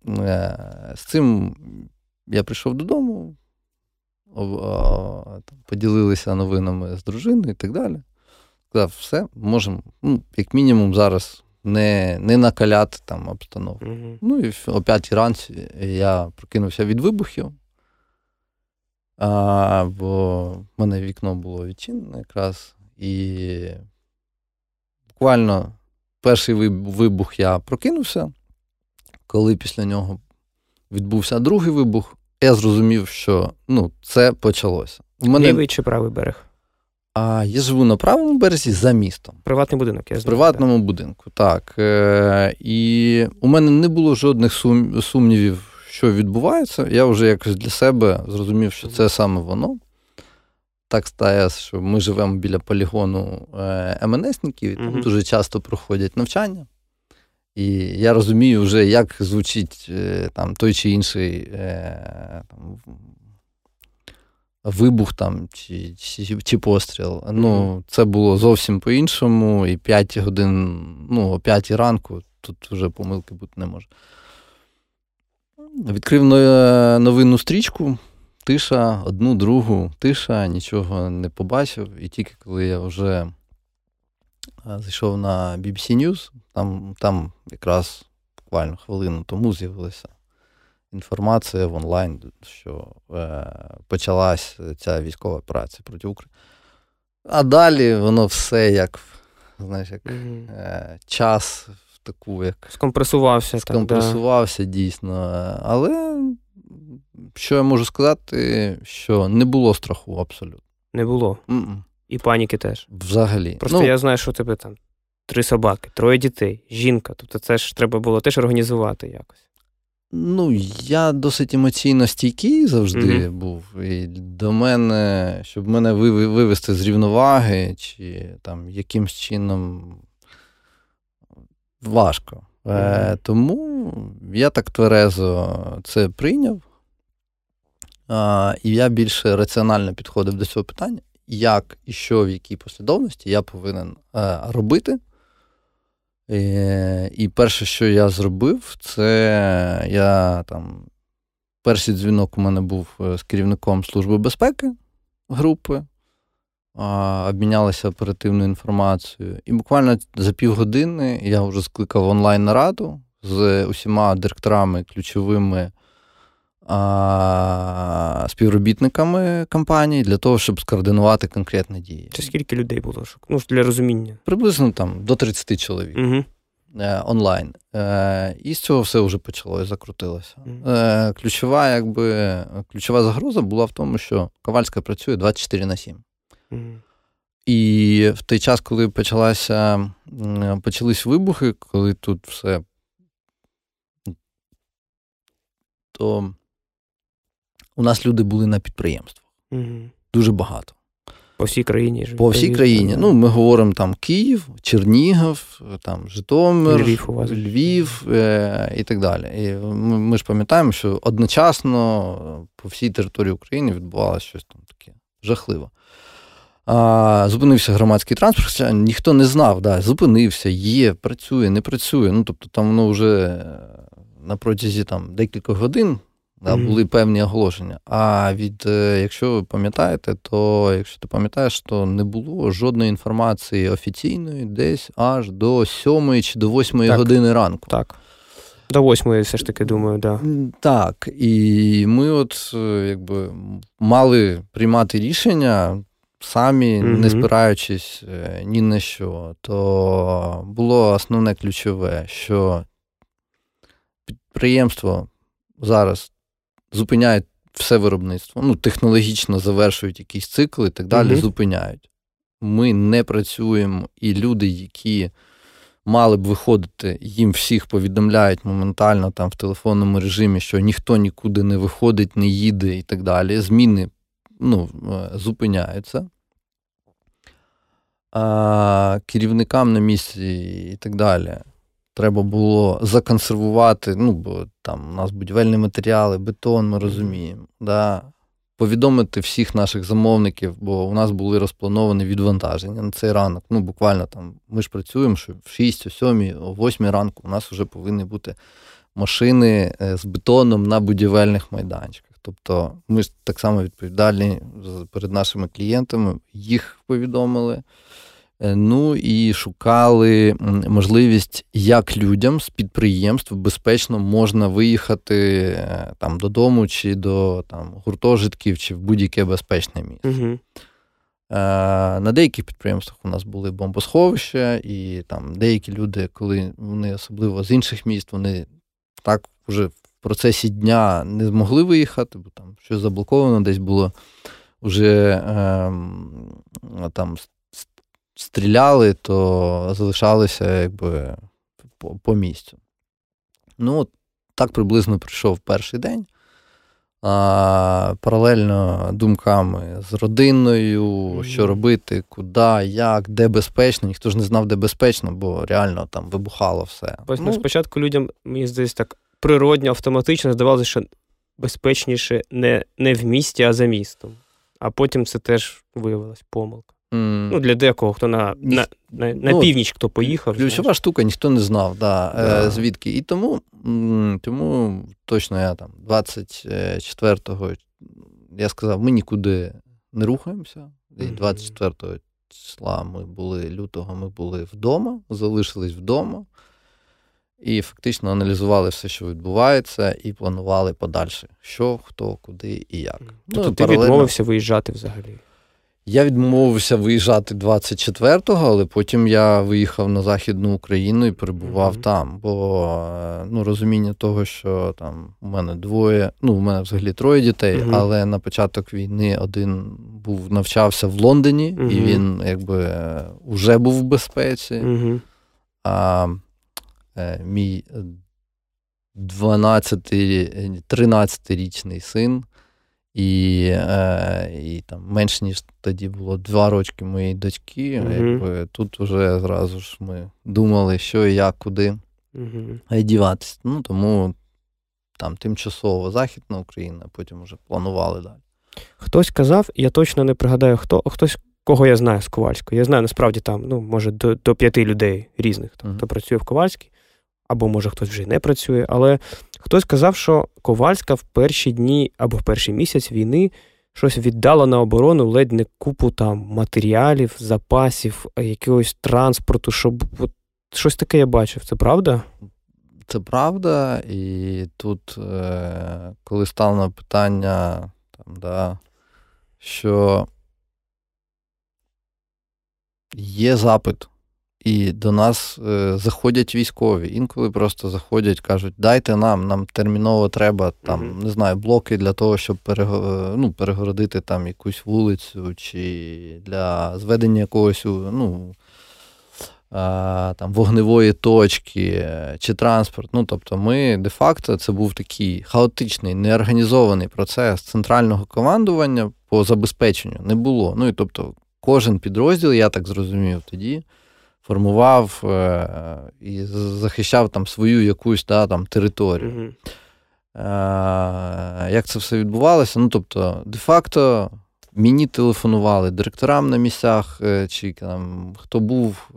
Е, з цим я прийшов додому, поділилися новинами з дружиною і так далі. Сказав, все, можемо, ну, як мінімум, зараз не не накаляти там обстановку. Mm-hmm. Ну і о п'ятій ранці я прокинувся від вибухів, а, бо в мене вікно було відчинене якраз. І буквально перший вибух я прокинувся. Коли після нього відбувся другий вибух, я зрозумів, що ну, це почалося. Мене... Лівий чи правий берег? А Я живу на правому березі за містом. Приватний будинок, я знаю. В приватному так. будинку, так. Е, І у мене не було жодних сум... сумнівів, що відбувається. Я вже якось для себе зрозумів, що це саме воно так стається, що ми живемо біля полігону е, МНСників, і там mm дуже часто проходять навчання. І я розумію вже, як звучить е, там той чи інший там, вибух там, чи чи, чи постріл. Ну, Це було зовсім по-іншому, і 5 годин, ну, о 5 ранку тут вже помилки бути не може. Відкрив новинну стрічку тиша, одну, другу, тиша, нічого не побачив. І тільки коли я вже зайшов на BBC News, там там якраз буквально хвилину тому з'явилася інформація в онлайн, що е, почалась ця військова операція проти України. А далі воно все як знаєш, як mm-hmm. е, час в таку, як скомпресувався. Скомпресувався так, да. дійсно. Але що я можу сказати, що не було страху абсолютно. Не було. Mm-mm. І паніки теж. Взагалі. Просто ну, я знаю, що тебе там три собаки, троє дітей, жінка. Тобто це ж треба було теж організувати якось. Ну, я досить емоційно стійкий завжди mm був. І до мене, щоб мене вивести з рівноваги, чи там якимсь чином важко. Mm-hmm. Е, Тому я так тверезо це прийняв. А, І я більше раціонально підходив до цього питання, як і що, в якій послідовності я повинен е, робити. І, і перше, що я зробив, це я там. Перший дзвінок у мене був е, з керівником Служби безпеки групи, обмінялися оперативною інформацією. І буквально за півгодини я вже скликав онлайн-нараду з усіма директорами ключовими а, співробітниками компанії для того, щоб скоординувати конкретні дії. Це скільки людей було? Ну, для розуміння? Приблизно там до 30 чоловік угу. онлайн. Е, І з цього все вже почалося, закрутилося. Угу. Е, Ключова, якби, ключова загроза була в тому, що Ковальська працює 24 на 7. Угу. І в той час, коли почалася, почались вибухи, коли тут все. То у нас люди були на підприємствах. Угу. Дуже багато. По всій країні. По всій країні. Ну, Ми говоримо там Київ, Чернігів, там Житомир, Львів у вас. Львів е- і так далі. І ми, ми ж пам'ятаємо, що одночасно по всій території України відбувалося щось там таке жахливе. А, Зупинився громадський транспорт, ніхто не знав, да, зупинився, є, працює, не працює. Ну, Тобто там воно вже на протязі там, декількох годин Да. Були певні оголошення. А від, е, якщо ви пам'ятаєте, то якщо ти пам'ятаєш, то не було жодної інформації офіційної десь аж до 7 чи до 8 так, години ранку. Так. До 8 все ж таки думаю, да. так. І ми от е, якби мали приймати рішення самі, mm-hmm. не спираючись е, ні на що. То було основне ключове, що підприємство зараз зупиняють все виробництво. Ну, технологічно завершують якісь цикли і так далі, угу. зупиняють. Ми не працюємо, і люди, які мали б виходити, їм всіх повідомляють моментально там в телефонному режимі, що ніхто нікуди не виходить, не їде і так далі. Зміни ну, е, зупиняються. А Керівникам на місці і так далі треба було законсервувати. Ну, бо там у нас будівельні матеріали, бетон, ми розуміємо. Да? Повідомити всіх наших замовників, бо у нас були розплановані відвантаження на цей ранок. Ну, буквально там ми ж працюємо, що в 6, о 7, о 8 ранку у нас вже повинні бути машини е, з бетоном на будівельних майданчиках. Тобто ми ж так само відповідальні перед нашими клієнтами, їх повідомили. Е, ну і шукали можливість, як людям з підприємств безпечно можна виїхати е, там додому, чи до там гуртожитків, чи в будь-яке безпечне місце. Угу. На деяких підприємствах у нас були бомбосховища, і там деякі люди, коли вони особливо з інших міст, вони так вже в процесі дня не змогли виїхати, бо там щось заблоковано десь було вже е, там стріляли, то залишалися якби по, по місцю. Ну, так приблизно прийшов перший день. А, Паралельно думками з родиною, mm-hmm. що робити, куди, як, де безпечно. Ніхто ж не знав, де безпечно, бо реально там вибухало все. Ось ну, спочатку людям, мені здається, так природньо, автоматично здавалося, що безпечніше не, не в місті, а за містом. А потім це теж виявилось помилка. Mm. Ну, Для декого, хто на на, на, на ну, північ хто поїхав. Ключова штука, ніхто не знав, да, yeah. е, звідки. І тому тому точно я там 24-го я сказав, ми нікуди не рухаємося. І 24 числа ми були лютого, ми були вдома, залишились вдома. І фактично аналізували все, що відбувається, і планували подальше, що, хто, куди і як. Тобто ну, ти паралельно... відмовився виїжджати взагалі? Я відмовився виїжджати 24-го, але потім я виїхав на Західну Україну і перебував mm-hmm. там. Бо ну, розуміння того, що там у мене двоє, ну, у мене взагалі троє дітей, mm-hmm. але на початок війни один був навчався в Лондоні, mm-hmm. і він якби вже був в безпеці. А е, мій 12-13-річний син. І е, і там менш ніж тоді було два рочки моєї дочки. Mm-hmm. Якби Тут вже зразу ж ми думали, що і як, куди mm-hmm. діватися. Ну тому там тимчасово Західна Україна, потім вже планували далі. Хтось казав, я точно не пригадаю, хто хтось, кого я знаю з Ковальської. Я знаю насправді там, ну, може, до до п'яти людей різних, хто mm-hmm. працює в Ковальській, або може хтось вже й не працює, але Хтось сказав, що Ковальська в перші дні або в перший місяць війни щось віддала на оборону ледь не купу там матеріалів, запасів, якогось транспорту, щоб от, щось таке я бачив. Це правда? Це правда, і тут, е, коли стало на питання, там, да, що є запит і до нас е, заходять військові. Інколи просто заходять, кажуть, дайте нам, нам терміново треба там, mm-hmm. не знаю, блоки для того, щоб перего, ну, перегородити там якусь вулицю, чи для зведення якогось ну, а, там, вогневої точки, чи транспорт. Ну, Тобто, ми де-факто це був такий хаотичний, неорганізований процес центрального командування по забезпеченню не було. Ну і тобто, кожен підрозділ, я так зрозумів тоді формував е, і захищав там свою якусь да, там, територію. Mm-hmm. Як це все відбувалося? Ну, тобто, де-факто. Мені телефонували директорам на місцях, е, чи там хто був,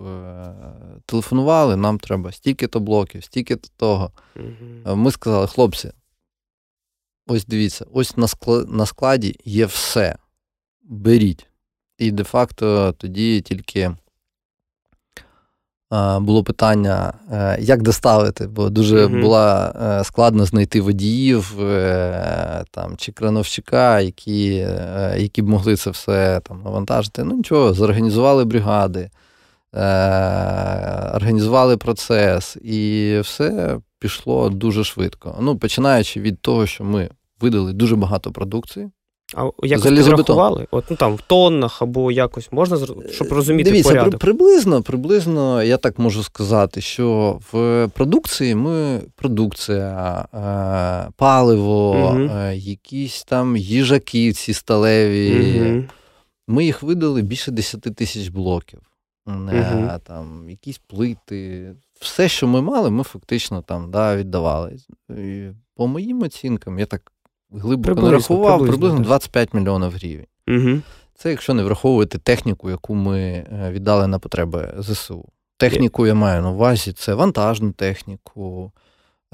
телефонували, нам треба стільки-то блоків, стільки-то того. Mm-hmm. Ми сказали, хлопці, ось дивіться, ось на складі є все. Беріть. І де-факто тоді тільки було питання, е, як доставити, бо дуже mm-hmm. була е, складно знайти водіїв е, там, чи крановщика, які які б могли це все там навантажити. Ну нічого, зорганізували бригади, організували процес, і все пішло дуже швидко. Ну, Починаючи від того, що ми видали дуже багато продукції. А якось підрахували? От, ну, там, в тоннах або якось можна, щоб розуміти Дивіться, порядок? приблизно, приблизно, я так можу сказати, що в продукції ми продукція, е, паливо, угу. якісь там їжаки ці сталеві. Угу. Ми їх видали більше 10 тисяч блоків. Угу. там, Якісь плити. Все, що ми мали, ми фактично там да, віддавали. І По моїм оцінкам, я так глибоко не рахував, приблизно, приблизно 25 мільйонів гривень. Угу. Це якщо не враховувати техніку, яку ми е, віддали на потреби ЗСУ. Техніку я маю на увазі, це вантажну техніку,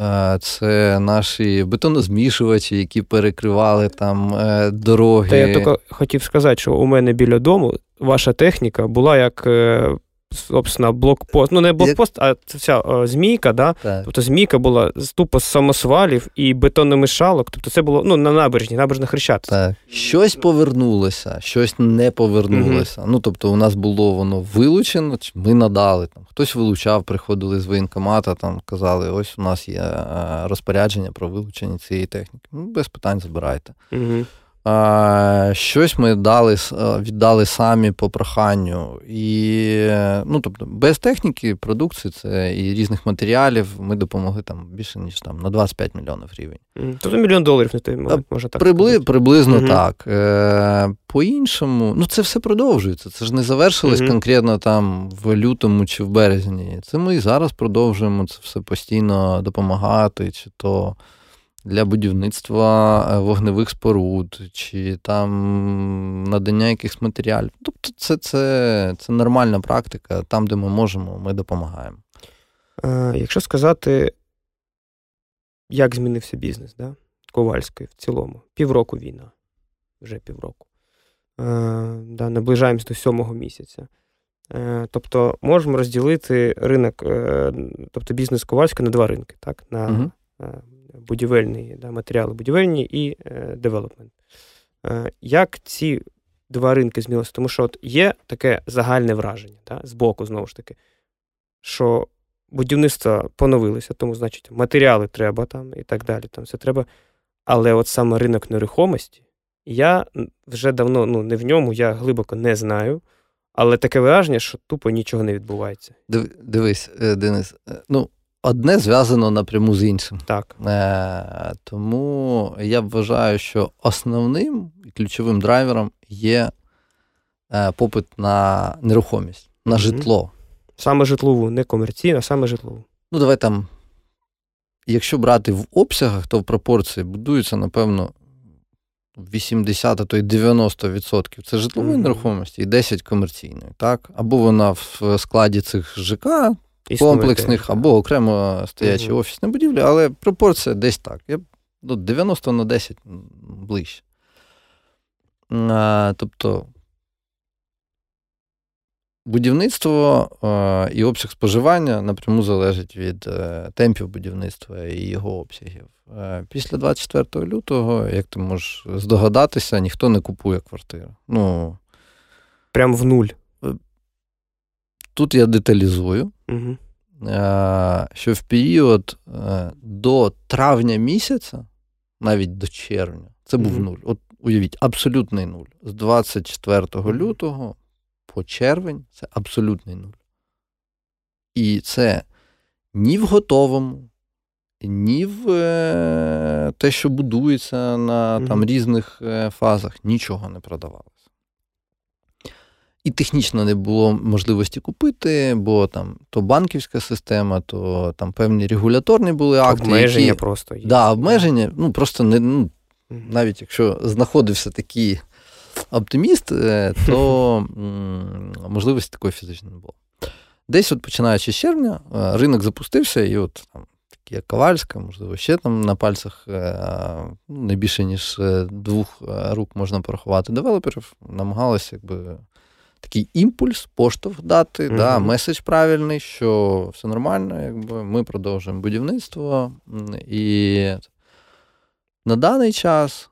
е, це наші бетонозмішувачі, які перекривали там е, дороги. Та я тільки хотів сказати, що у мене біля дому ваша техніка була як собственно, блокпост. Ну, не блокпост, а це вся о, змійка, да? Так. Тобто змійка була тупо з самосвалів і бетономішалок. Тобто це було ну, на набережні, набережна Хрещатик. Так. Щось повернулося, щось не повернулося. Угу. Ну, тобто, у нас було воно вилучено, ми надали. Там Хтось вилучав, приходили з воєнкомата, там казали, ось у нас є розпорядження про вилучення цієї техніки. Ну, Без питань забирайте. Угу. Щось ми дали, віддали самі по проханню. І, ну, тобто, без техніки, продукції це і різних матеріалів ми допомогли там більше, ніж там на 25 мільйонів гривень. Тобто мільйон доларів не той може так. Прибли, приблизно угу. так. Е, по-іншому, ну це все продовжується. Це ж не завершилось угу. конкретно там в лютому чи в березні. Це ми і зараз продовжуємо це все постійно допомагати. чи то для будівництва е, вогневих споруд, чи там надання якихось матеріалів. Тобто, це це, це нормальна практика. Там, де ми можемо, ми допомагаємо. Е, Якщо сказати, як змінився бізнес да? Ковальської в цілому, півроку війна, вже півроку. Е, да, Наближаємось до сьомого місяця. Е, Тобто, можемо розділити ринок, е, тобто бізнес Ковальська на два ринки. так? На угу будівельні да, матеріали будівельні і девелопмент. Як ці два ринки змінилися? Тому що от є таке загальне враження, да, з боку, знову ж таки, що будівництво поновилося, тому, значить, матеріали треба там і так далі. Там все треба. Але от саме ринок нерухомості, я вже давно ну, не в ньому, я глибоко не знаю. Але таке враження, що тупо нічого не відбувається. Дивись, е, Денис, е, ну, одне зв'язано напряму з іншим. Так. Е, Тому я вважаю, що основним і ключовим драйвером є е, попит на нерухомість, на mm-hmm. житло. Саме житлову, не комерційну, а саме житлову. Ну, давай там. Якщо брати в обсягах, то в пропорції будується, напевно, 80, а то й 90% це житлової mm-hmm. нерухомості і 10 комерційної. так? Або вона в складі цих ЖК комплексних, або окремо стоячі mm-hmm. офісні будівлі, але пропорція десь так. Я, ну, 90 на 10 ближче. А, Тобто Будівництво е, і обсяг споживання напряму залежить від е, темпів будівництва і його обсягів. Е, після 24 лютого, як ти можеш здогадатися, ніхто не купує квартиру. Ну, Прям в нуль. Тут я деталізую, угу. що в період до травня місяця, навіть до червня, це був угу. нуль. От уявіть, абсолютний нуль. З 24 лютого по червень це абсолютний нуль. І це ні в готовому, ні в е, те, що будується на там, різних е, фазах, нічого не продавалося. І технічно не було можливості купити, бо там то банківська система, то там певні регуляторні були акти. Обмеження які... просто є. Да, обмеження, ну просто не ну, навіть якщо знаходився такий оптиміст, е, то можливості такої фізичної не було. Десь, от починаючи з червня, е, ринок запустився, і от там такі як Ковальська, можливо, ще там на пальцях е, ну, не більше, ніж двох рук можна порахувати девелоперів, намагалися якби. Такий імпульс, поштовх дати, mm-hmm. да, меседж правильний, що все нормально, якби ми продовжуємо будівництво. І на даний час,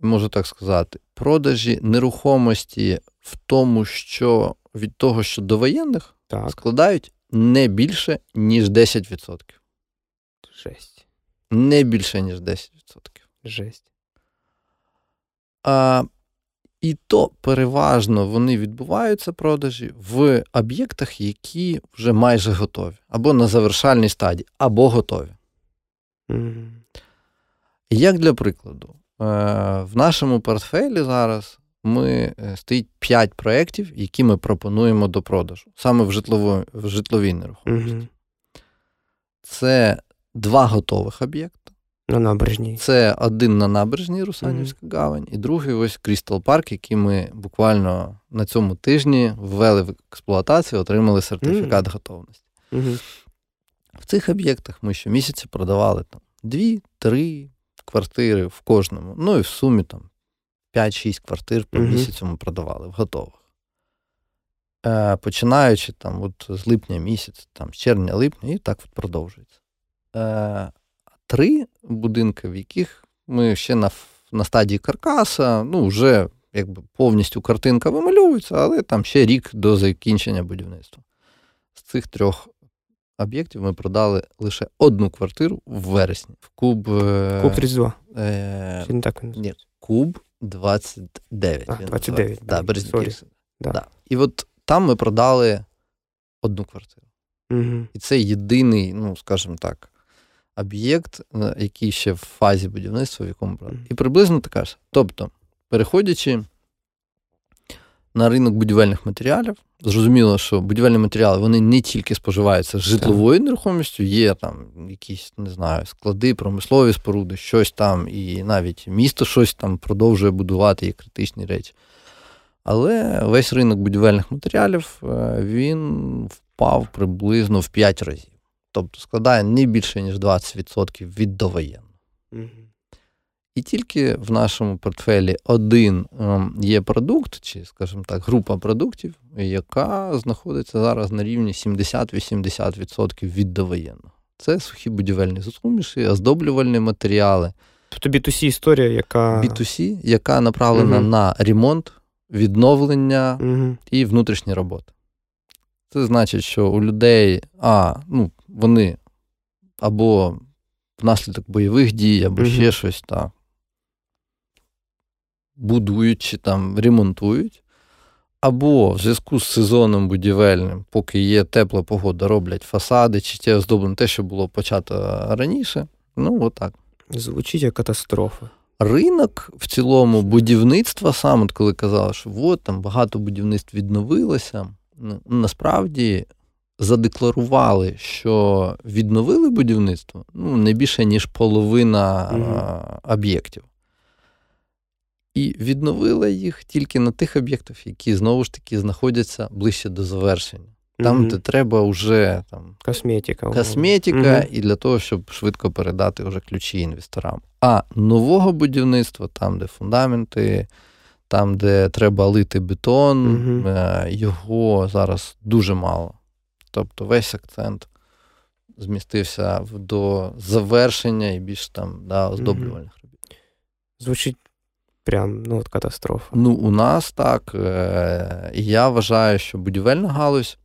можу так сказати, продажі нерухомості в тому, що від того, що до воєнних так. складають не більше, ніж 10%. Жесть. Не більше, ніж 10%. Жесть. А, І то переважно вони відбуваються продажі в об'єктах, які вже майже готові, або на завершальній стадії, або готові. Mm-hmm. Як для прикладу, Е, в нашому портфелі зараз ми е, стоїть 5 проєктів, які ми пропонуємо до продажу, саме в житлово, в житловій нерухомості. Угу. Це два готових об'єкти. На набережній. Це один на набережній Русанівська mm гавань, і другий ось Крістал Парк, який ми буквально на цьому тижні ввели в експлуатацію, отримали сертифікат mm готовності. mm В цих об'єктах ми щомісяця продавали там дві, три, квартири в кожному. Ну і в сумі там 5-6 квартир по місяцю ми продавали в готових. Е, Починаючи там от з липня місяця, там з червня-липня, і так от продовжується. Е, Три будинки, в яких ми ще на на стадії каркаса, ну, вже якби повністю картинка вимальовується, але там ще рік до закінчення будівництва. З цих трьох об'єктів ми продали лише одну квартиру в вересні. В Куб. Е, Куб 32. Е... Чи не так Ні, Куб 29. А, 29. Да, да. Да. І от там ми продали одну квартиру. Угу. І це єдиний, ну, скажімо так, об'єкт, який ще в фазі будівництва, в якому продали. І приблизно така ж. Тобто, переходячи на ринок будівельних матеріалів. Зрозуміло, що будівельні матеріали вони не тільки споживаються житловою нерухомістю, є там якісь, не знаю, склади, промислові споруди, щось там, і навіть місто щось там продовжує будувати, є критичні речі. Але весь ринок будівельних матеріалів е, він впав приблизно в 5 разів. Тобто складає не більше, ніж 20% від довоєнного. Угу. І тільки в нашому портфелі один ем, є продукт, чи, скажімо так, група продуктів, яка знаходиться зараз на рівні 70-80% від довоєнного. Це сухі будівельні суміші, оздоблювальні матеріали. Тобто B2C історія, яка B2C, яка направлена угу. на ремонт відновлення угу. і внутрішні роботи. Це значить, що у людей, а, ну, вони або внаслідок бойових дій, або угу. ще щось так, будують чи там ремонтують, або в зв'язку з сезоном будівельним, поки є тепла погода, роблять фасади, чи те оздоблення, те, що було почато раніше. Ну, отак. Звучить як катастрофа. Ринок в цілому будівництва, саме от коли казали, що от там багато будівництв відновилося, насправді задекларували, що відновили будівництво ну, не більше, ніж половина mm-hmm. об'єктів. І відновили їх тільки на тих об'єктах, які знову ж таки знаходяться ближче до завершення. Там, mm-hmm. де треба вже там, косметика, косметика mm-hmm. і для того, щоб швидко передати вже ключі інвесторам. А нового будівництва, там, де фундаменти, там, де треба лити бетон, mm-hmm. його зараз дуже мало. Тобто весь акцент змістився до завершення і більш там да, оздоблювальних робіт. Звучить прям ну, от катастрофа. Ну, у нас так. Е, я вважаю, що будівельна галузь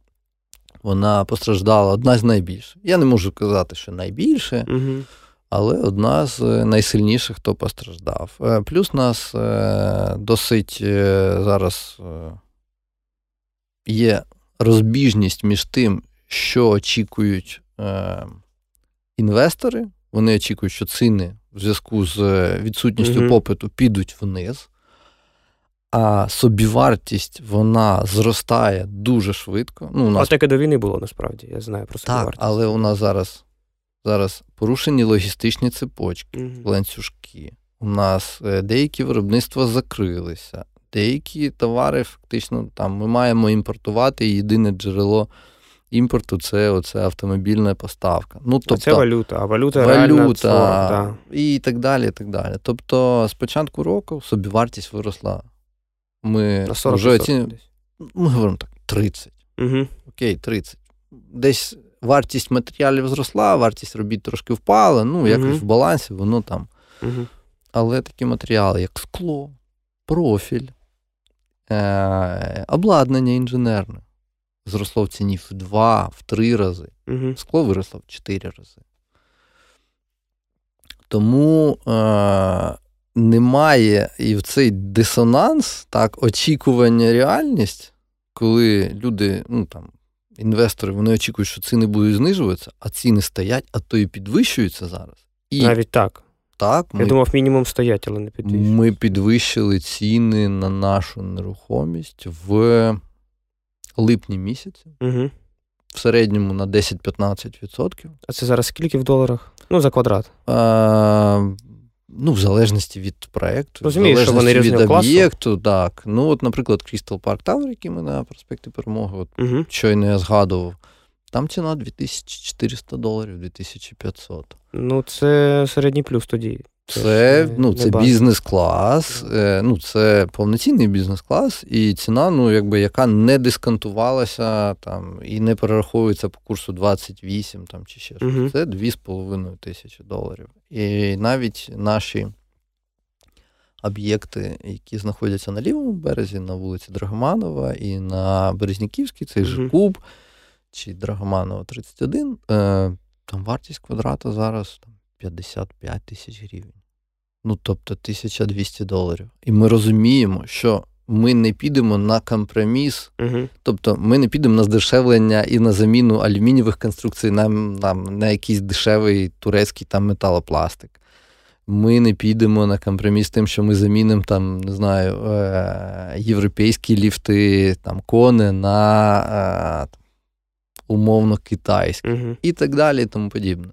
вона постраждала одна з найбільших. Я не можу казати, що найбільше, угу. Але одна з найсильніших, хто постраждав. Е, плюс нас е, досить зараз є розбіжність між тим, що очікують інвестори. Вони очікують, що ціни в зв'язку з відсутністю попиту підуть вниз, а собівартість вона зростає дуже швидко. Ну, у нас... А таке до війни було насправді, я знаю про собівартість. Так, але у нас зараз зараз порушені логістичні цепочки, mm ланцюжки. У нас е, деякі виробництва закрилися, деякі товари фактично там ми маємо імпортувати і єдине джерело імпорту це оце автомобільна поставка. Ну, тобто, Це валюта, а валюта, валюта реальна, і так далі. і так далі. Тобто, з початку року собівартість виросла. Ми На 40 вже оцінюємо. Ми говоримо так, 30. Угу. Окей, 30. Десь вартість матеріалів зросла, вартість робіт трошки впала, ну, якось угу. в балансі, воно там. Угу. Але такі матеріали, як скло, профіль, е- обладнання інженерне зросло в ціні в два, в три рази. Угу. Скло виросло в чотири рази. Тому е, немає і в цей дисонанс, так, очікування реальність, коли люди, ну там, інвестори, вони очікують, що ціни будуть знижуватися, а ціни стоять, а то і підвищуються зараз. І Навіть так. Так, Я ми, думав, мінімум стоять, але не підвищують. Ми підвищили ціни на нашу нерухомість в липні місяці. Угу. В середньому на 10-15%. А це зараз скільки в доларах? Ну, за квадрат. А, Ну, в залежності від проєкту, Розумію, в залежності що вони від об'єкту. Так. Ну, от, наприклад, Crystal Park Tower, який ми на проспекті Перемоги, от, угу. щойно я згадував, там ціна 2400 доларів, 2500. Ну, це середній плюс тоді. Це ну, це бізнес-клас, е, ну, це повноцінний бізнес-клас, і ціна, ну, якби, яка не дисконтувалася там, і не перераховується по курсу 28 там, чи ще щось. Угу. Це 2,5 тисячі доларів. І навіть наші об'єкти, які знаходяться на лівому березі, на вулиці Драгоманова і на Березняківській, цей же Куб чи Драгоманова 31, е, там вартість квадрата зараз 55 тисяч гривень. Ну, тобто 1200 доларів. І ми розуміємо, що ми не підемо на компроміс, угу. тобто ми не підемо на здешевлення і на заміну алюмінієвих конструкцій на, на, на якийсь дешевий турецький там металопластик. Ми не підемо на компроміс тим, що ми замінимо там, не знаю, е- європейські ліфти, там, кони на е- умовно китайські угу. і так далі, і тому подібне.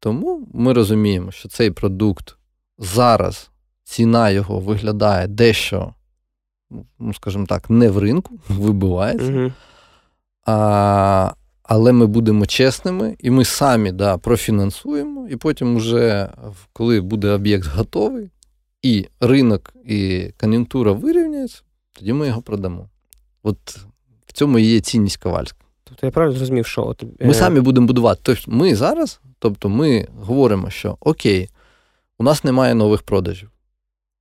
Тому ми розуміємо, що цей продукт зараз ціна його виглядає дещо, ну, скажімо так, не в ринку, вибивається. Угу. А, Але ми будемо чесними, і ми самі да, профінансуємо, і потім, вже, коли буде об'єкт готовий, і ринок, і кон'юнктура вирівняється, тоді ми його продамо. От в цьому і є цінність Ковальська. Тобто я правильно зрозумів, що от... ми е, самі будемо будувати. Тобто ми зараз, тобто ми говоримо, що окей, у нас немає нових продажів.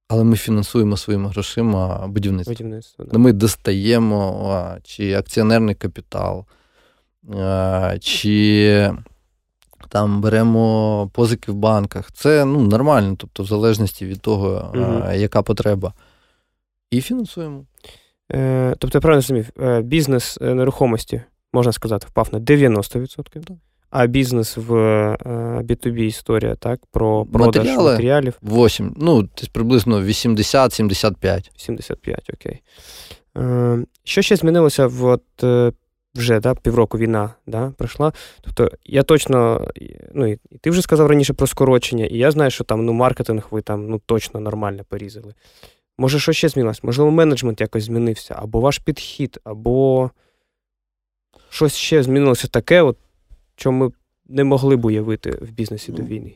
але ми фінансуємо своїми грошима будівництво. будівництво да. Ми достаємо чи акціонерний капітал, чи там беремо позики в банках. Це ну, нормально, тобто, в залежності від того, угу. яка потреба. І фінансуємо. Е, Тобто, я правильно розумів, е, бізнес е, нерухомості, можна сказати, впав на 90%. Так а бізнес в B2B е, історія, так? Про продаж Матеріали матеріалів. 8, ну, десь приблизно 80-75. 75, окей. Що ще змінилося в от, вже да, півроку війна да, пройшла. Тобто, я точно, ну і ти вже сказав раніше про скорочення, і я знаю, що там ну, маркетинг ви там ну, точно нормально порізали. Може, що ще змінилось? Можливо, менеджмент якось змінився, або ваш підхід, або щось ще змінилося таке, от, що ми не могли б уявити в бізнесі до війни?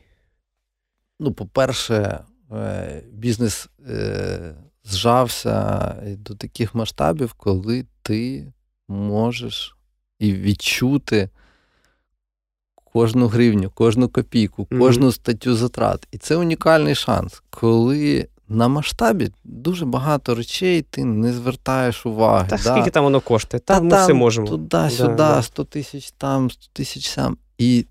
Ну, по-перше, е, бізнес е, зжався до таких масштабів, коли ти можеш і відчути кожну гривню, кожну копійку, кожну mm-hmm. статтю затрат. І це унікальний шанс, коли. На масштабі дуже багато речей ти не звертаєш уваги. Та да? скільки там воно коштує? Та, Та ми там, все можемо. Туди-сюди, да, 100 тисяч там, 100 тисяч там. І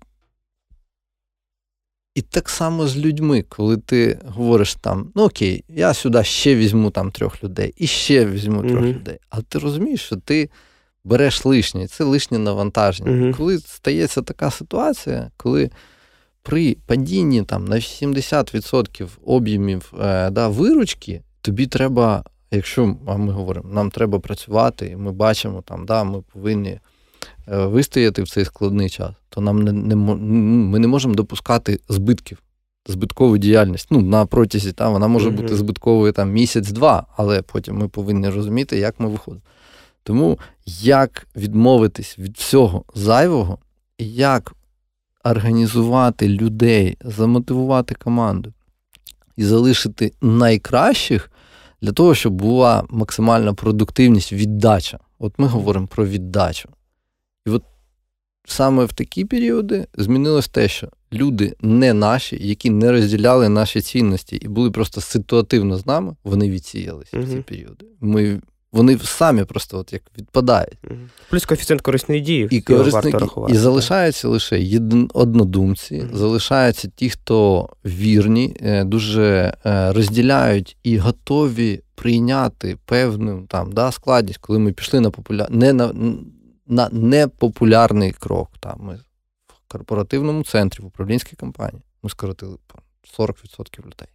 і так само з людьми, коли ти говориш там, ну окей, я сюди ще візьму там трьох людей, і ще візьму трьох mm-hmm. людей. Але ти розумієш, що ти береш лишнє, це лишнє навантаження. Mm-hmm. Коли стається така ситуація, коли при падінні там на 70% об'ємів е, да, виручки, тобі треба, якщо а ми говоримо, нам треба працювати, і ми бачимо, там, да, ми повинні. Е, вистояти в цей складний час, то нам не, не ми не можемо допускати збитків, збиткову діяльність. Ну, на протязі там вона може mm-hmm. бути збитковою там місяць-два, але потім ми повинні розуміти, як ми виходимо. Тому як відмовитись від всього зайвого, і як організувати людей, замотивувати команду і залишити найкращих для того, щоб була максимальна продуктивність, віддача. От ми говоримо про віддачу. І от саме в такі періоди змінилось те, що люди не наші, які не розділяли наші цінності і були просто ситуативно з нами, вони відсіялися угу. в ці періоди. Ми вони самі просто от як відпадають. Плюс коефіцієнт корисної дії і корисний, і залишаються лише єдин, однодумці, mm залишаються ті, хто вірні, е, дуже е, розділяють і готові прийняти певну там да, складність, коли ми пішли на популя... не на на непопулярний крок. Там Ми в корпоративному центрі, в управлінській компанії, ми скоротили 40% людей.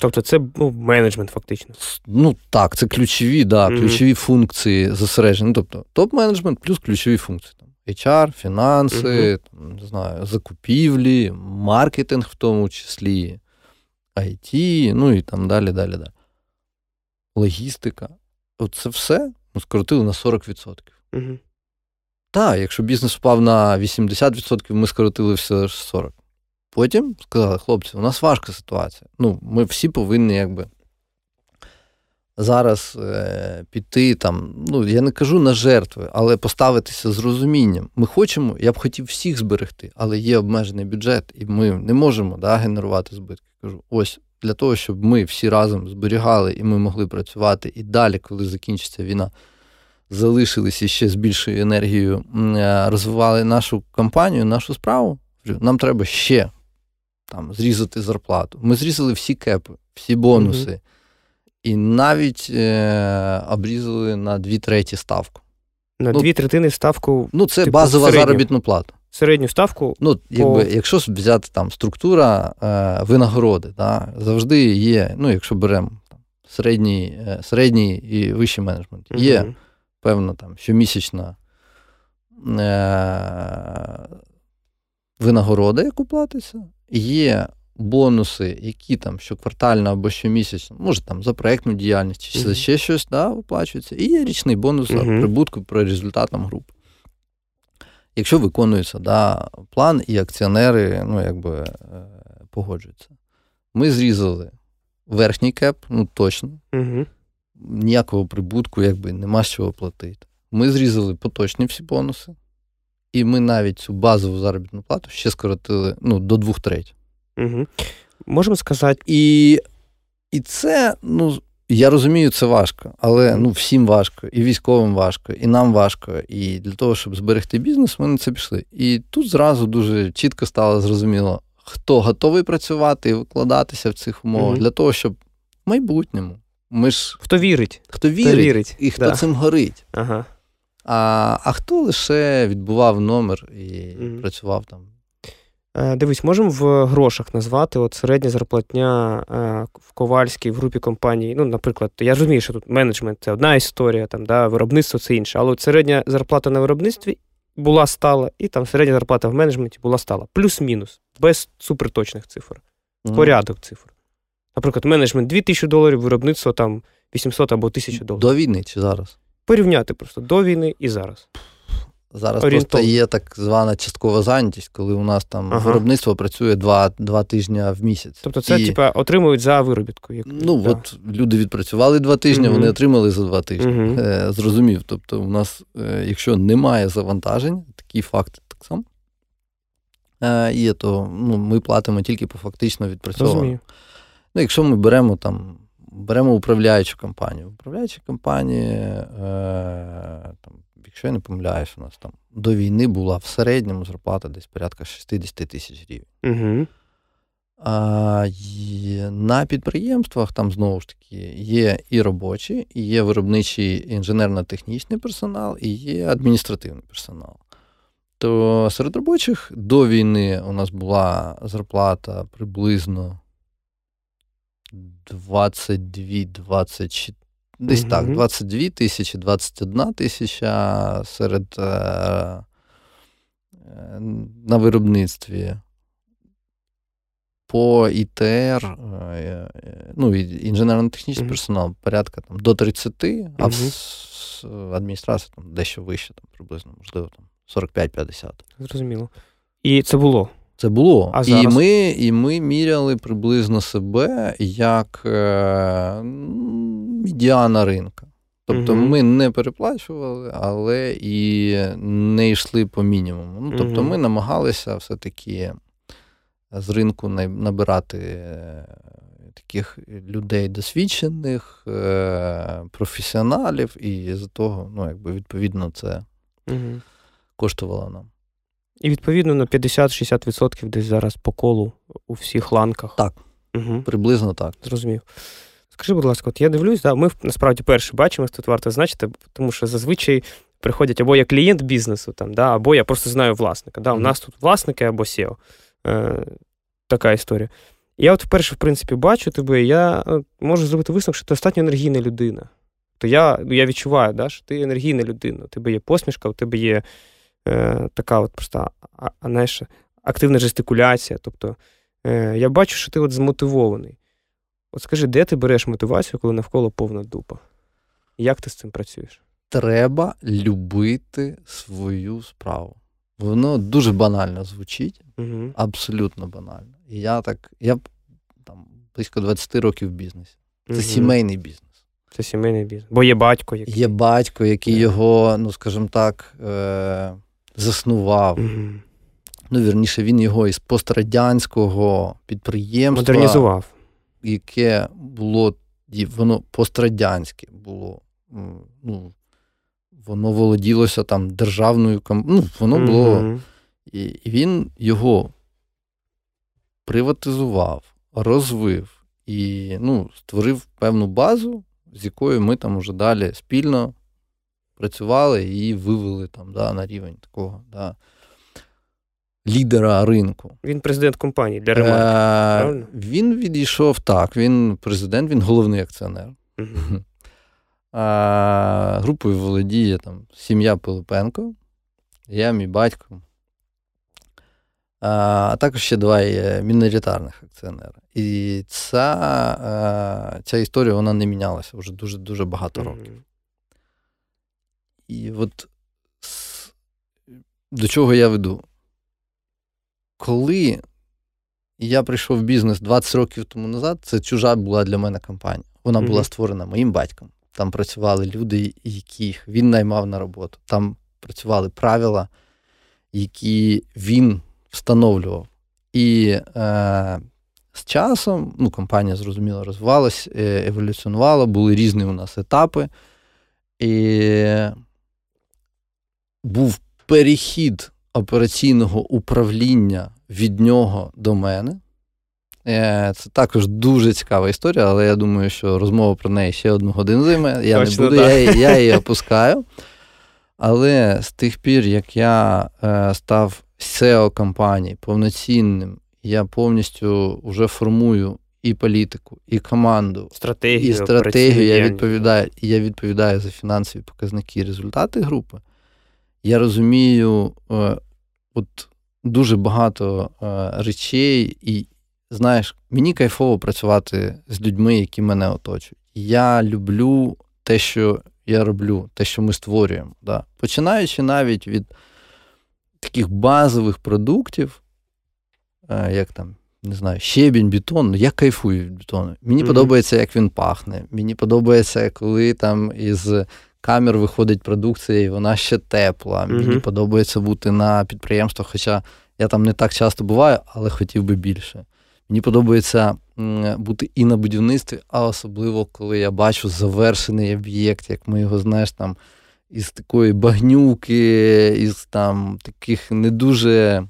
Тобто це ну, менеджмент фактично. Ну так, це ключові, да, mm-hmm. ключові функції зосереджені. Тобто топ-менеджмент плюс ключові функції. Там, HR, фінанси, mm-hmm. там, не знаю, закупівлі, маркетинг в тому числі, IT, ну і там далі, далі, далі. Логістика. Оце все ми скоротили на 40%. Mm-hmm. Так, якщо бізнес впав на 80%, ми скоротили все 40%. Потім сказали, хлопці, у нас важка ситуація. Ну, Ми всі повинні якби зараз е, піти там, ну, я не кажу на жертви, але поставитися з розумінням. Ми хочемо, я б хотів всіх зберегти, але є обмежений бюджет, і ми не можемо да, генерувати збитки. Кажу, ось для того, щоб ми всі разом зберігали і ми могли працювати і далі, коли закінчиться війна залишилися ще з більшою енергією, е, розвивали нашу кампанію, нашу справу. Нам треба ще там зрізати зарплату. Ми зрізали всі кепи, всі бонуси. mm І навіть е, обрізали на дві треті ставку. На ну, дві третини ставку. Ну, це типу, базова середню, заробітна плата. Середню ставку. Ну, по... якби, Якщо взяти там структура е, винагороди, да, завжди є, ну, якщо беремо там, середній е, середній і вищий менеджмент, mm є певна там щомісячна е- винагорода, яку платиться, є бонуси, які там щоквартально або щомісячно, може там за проєктну діяльність чи за ще щось да, виплачується, і є річний бонус за прибутку про результатам групи. Якщо виконується да, план, і акціонери ну, якби, е, погоджуються. Ми зрізали верхній кеп, ну точно. Угу ніякого прибутку, якби нема з чого платити. Ми зрізали поточні всі бонуси, і ми навіть цю базову заробітну плату ще скоротили ну, до двох треть. Угу. Можемо сказати. І І це, ну, я розумію, це важко, але ну, всім важко, і військовим важко, і нам важко. І для того, щоб зберегти бізнес, ми на це пішли. І тут зразу дуже чітко стало зрозуміло, хто готовий працювати і викладатися в цих умовах mm-hmm. для того, щоб в майбутньому ми ж. Хто вірить, хто вірить, хто вірить. і хто да. цим горить. Ага. А а хто лише відбував номер і mm-hmm. працював там Е, дивись, можемо в грошах назвати от середня зарплатня е, в Ковальській в групі компаній. Ну, наприклад, я розумію, що тут менеджмент це одна історія, там, да, виробництво це інше. Але от середня зарплата на виробництві була стала, і там середня зарплата в менеджменті була стала. Плюс-мінус, без суперточних цифр. Порядок цифр. Наприклад, менеджмент 2000 доларів, виробництво там 800 або 1000 доларів. До війни чи зараз? Порівняти просто до війни і зараз. Зараз Орієнтов. просто є так звана часткова зайнятість, коли у нас там ага. виробництво працює два два тижні в місяць. Тобто це, і... типа, отримують за виробітку. Як... Ну, да. от люди відпрацювали два тижні, угу. вони отримали за два тижні. Угу. Е, Зрозумів. Тобто, у нас, е, якщо немає завантажень, такі факти так само е, є, то ну, ми платимо тільки по фактично відпрацьованому. Ну, Якщо ми беремо там. Беремо управляючу компанію. Управляюча компанія, е, там, якщо я не помиляюсь, у нас там до війни була в середньому зарплата десь порядка 60 тисяч гривень. Угу. А, На підприємствах там знову ж таки є і робочі, і є виробничий інженерно-технічний персонал, і є адміністративний персонал. То серед робочих до війни у нас була зарплата приблизно 22-24 Десь угу. так, 22 тисячі, 21 тисяча серед е, е, на виробництві. По ІТР, е, е, ну, інженерно-технічний mm персонал порядка там, до 30, mm а в адміністрації там, дещо вище, там, приблизно, можливо, там 45-50. Зрозуміло. І це було. Це було. А зараз? І ми і ми міряли приблизно себе як е, медіана ринка. Тобто угу. ми не переплачували, але і не йшли по мінімуму. Ну, Тобто угу. ми намагалися все-таки з ринку набирати е, таких людей досвідчених, е, професіоналів, і з того, ну, якби відповідно, це угу. коштувало нам. І відповідно на 50-60% десь зараз по колу у всіх ланках. Так. Угу. Приблизно так. Зрозумів. Скажи, будь ласка, от я дивлюсь, да, ми насправді перші бачимо, тут варто значити, тому що зазвичай приходять або я клієнт бізнесу, там, да, або я просто знаю власника. Да, У нас тут власники або SEO. Е, Така історія. Я от вперше, в принципі, бачу тебе, я е, можу зробити висновок, що ти достатньо енергійна людина. То я я відчуваю, да, що ти енергійна людина. У тебе є посмішка, у тебе є е, така от просто а, знаєш, активна жестикуляція. Тобто е, я бачу, що ти от змотивований. От скажи, де ти береш мотивацію, коли навколо повна дупа? Як ти з цим працюєш? Треба любити свою справу. Воно дуже банально звучить, угу. абсолютно банально. І я так, я там близько 20 років в бізнесі. Це угу. сімейний бізнес. Це сімейний бізнес. Бо є батько, який Є батько, який yeah. його, ну скажімо так, е- заснував. Угу. Ну, вірніше, він його із пострадянського підприємства модернізував яке було воно пострадянське було. ну, Воно володілося там державною ну, воно було. Mm-hmm. І він його приватизував, розвив і ну, створив певну базу, з якою ми там уже далі спільно працювали і вивели там, да, на рівень такого. Да, лідера ринку. Він президент компанії для ремонту. Е, правильно? Він відійшов так. Він президент, він головний акціонер. Угу. А, Групою володіє там сім'я Пилипенко, я, мій батько. А також ще два міноритарних акціонери. І ця ця історія вона не мінялася вже дуже-дуже багато років. Mm-hmm. І от до чого я веду? коли я прийшов в бізнес 20 років тому назад, це чужа була для мене компанія. Вона була створена моїм батьком. Там працювали люди, яких він наймав на роботу. Там працювали правила, які він встановлював. І е, з часом ну, компанія зрозуміло розвивалась, е, еволюціонувала, були різні у нас етапи. І був перехід операційного управління від нього до мене. Е, це також дуже цікава історія, але я думаю, що розмова про неї ще одну годину займе. Я Точно, не буду, я, я її опускаю. Але з тих пір, як я е, став SEO компанії повноцінним, я повністю вже формую і політику, і команду, стратегію, і стратегію. Я відповідаю, я відповідаю за фінансові показники і результати групи. Я розумію е, от дуже багато е, речей, і знаєш, мені кайфово працювати з людьми, які мене оточують. Я люблю те, що я роблю, те, що ми створюємо. Да. Починаючи навіть від таких базових продуктів, е, як там, не знаю, щебінь, бетон, ну, я кайфую від бетону. Мені mm-hmm. подобається, як він пахне. Мені подобається, коли там із камер виходить продукція, і вона ще тепла. Mm-hmm. Мені подобається бути на підприємствах, хоча я там не так часто буваю, але хотів би більше. Мені подобається бути і на будівництві, а особливо, коли я бачу завершений об'єкт, як ми його знаєш, там із такої багнюки, із там таких не дуже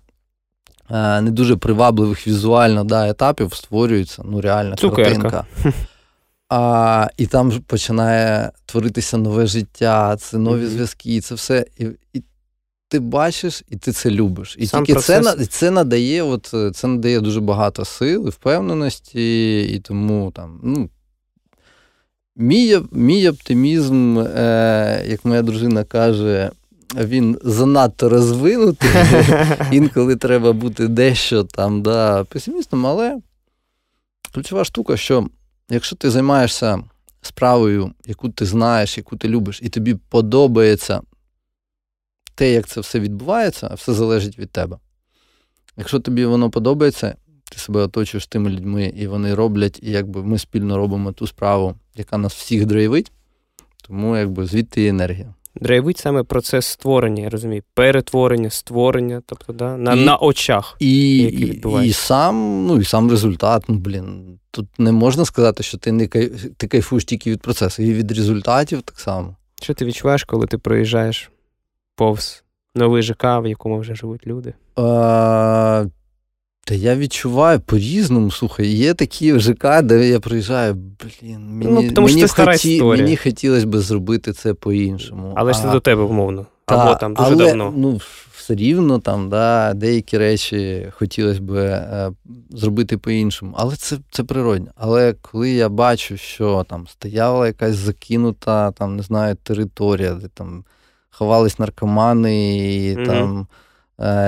не дуже привабливих візуально да, етапів створюється ну, реальна Цукерка. картинка. А, І там починає творитися нове життя, це нові mm-hmm. зв'язки, це все. І, і ти бачиш, і ти це любиш. І Сам тільки процес... це це надає от, це надає дуже багато сил і впевненості, і тому там, ну, мій мій оптимізм, е, як моя дружина каже, він занадто розвинутий. Інколи треба бути дещо там, да, песимістом, але ключова штука, що якщо ти займаєшся справою, яку ти знаєш, яку ти любиш, і тобі подобається те, як це все відбувається, все залежить від тебе. Якщо тобі воно подобається, ти себе оточуєш тими людьми, і вони роблять, і якби ми спільно робимо ту справу, яка нас всіх драйвить, тому якби звідти є енергія. Драйвить саме процес створення, я розумію, перетворення, створення, тобто да, на і, на очах, і, які відбуваються. І сам ну, і сам результат. ну, блін, Тут не можна сказати, що ти не кайф, ти кайфуєш тільки від процесу, і від результатів так само. Що ти відчуваєш, коли ти проїжджаєш повз новий ЖК, в якому вже живуть люди? А, Та я відчуваю по-різному. Слухай, є такі ЖК, де я приїжджаю, блін, мені ну, тому мені, що хоті, мені хотілося б зробити це по-іншому. Але ж це до тебе умовно. Або там дуже але, давно. Ну, все рівно там, да, деякі речі хотілося б е, зробити по-іншому. Але це це природно. Але коли я бачу, що там стояла якась закинута, там, не знаю, територія, де там ховались наркомани, і mm-hmm. там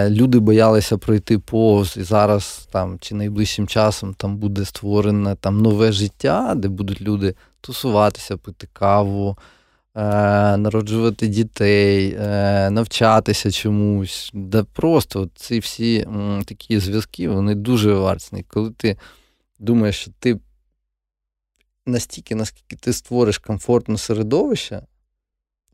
люди боялися пройти повз, і зараз там чи найближчим часом там буде створене там нове життя, де будуть люди тусуватися, пити каву. Е, народжувати дітей, е, навчатися чомусь. Да Просто ці всі м, такі зв'язки вони дуже вартісні. Коли ти думаєш, що ти настільки, наскільки ти створиш комфортне середовище,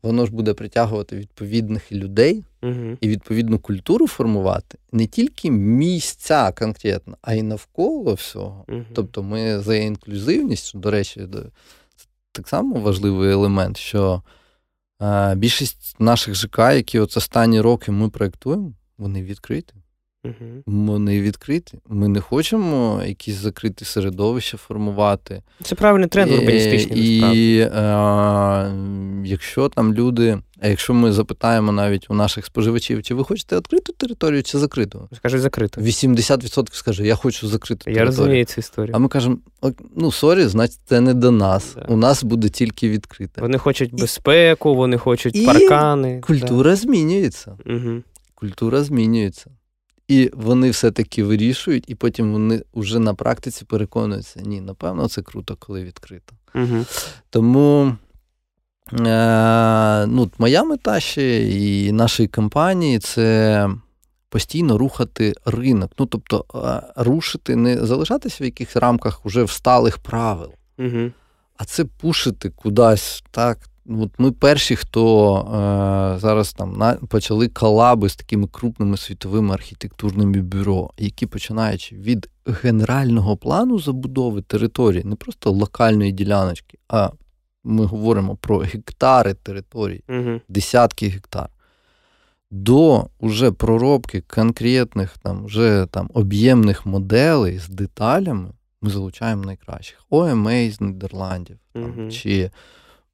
воно ж буде притягувати відповідних людей угу. і відповідну культуру формувати не тільки місця конкретно, а й навколо всього. Угу. Тобто ми за інклюзивність, до речі, це так само важливий елемент, що е, більшість наших ЖК, які от останні роки ми проєктуємо, вони відкриті. Угу. Вони відкриті. Ми не хочемо якісь закриті середовища формувати. Це правильний тренд урбаністичний. І е, якщо там люди, а якщо ми запитаємо навіть у наших споживачів, чи ви хочете відкриту територію, чи закриту? Скажуть закриту. 80% скаже, я хочу закриту територію. Я розумію цю історію. А ми кажемо: ну sorry, значить, це не до нас. Да. У нас буде тільки відкрите. Вони хочуть безпеку, вони хочуть і паркани. Культура да. змінюється. Угу. Культура змінюється. І вони все-таки вирішують, і потім вони вже на практиці переконуються, ні, напевно, це круто, коли відкрито. Угу. Тому е, ну, моя мета ще і нашої компанії це постійно рухати ринок. Ну, тобто, е, рушити, не залишатися в якихось рамках уже всталих правил, угу. а це пушити кудись так. От Ми перші, хто е, зараз там на, почали колаби з такими крупними світовими архітектурними бюро, які починаючи від генерального плану забудови території, не просто локальної діляночки, а ми говоримо про гектари території, угу. десятки гектар, до уже проробки конкретних там, вже там об'ємних моделей з деталями ми залучаємо найкращих. OMA з Нідерландів, там, угу. чи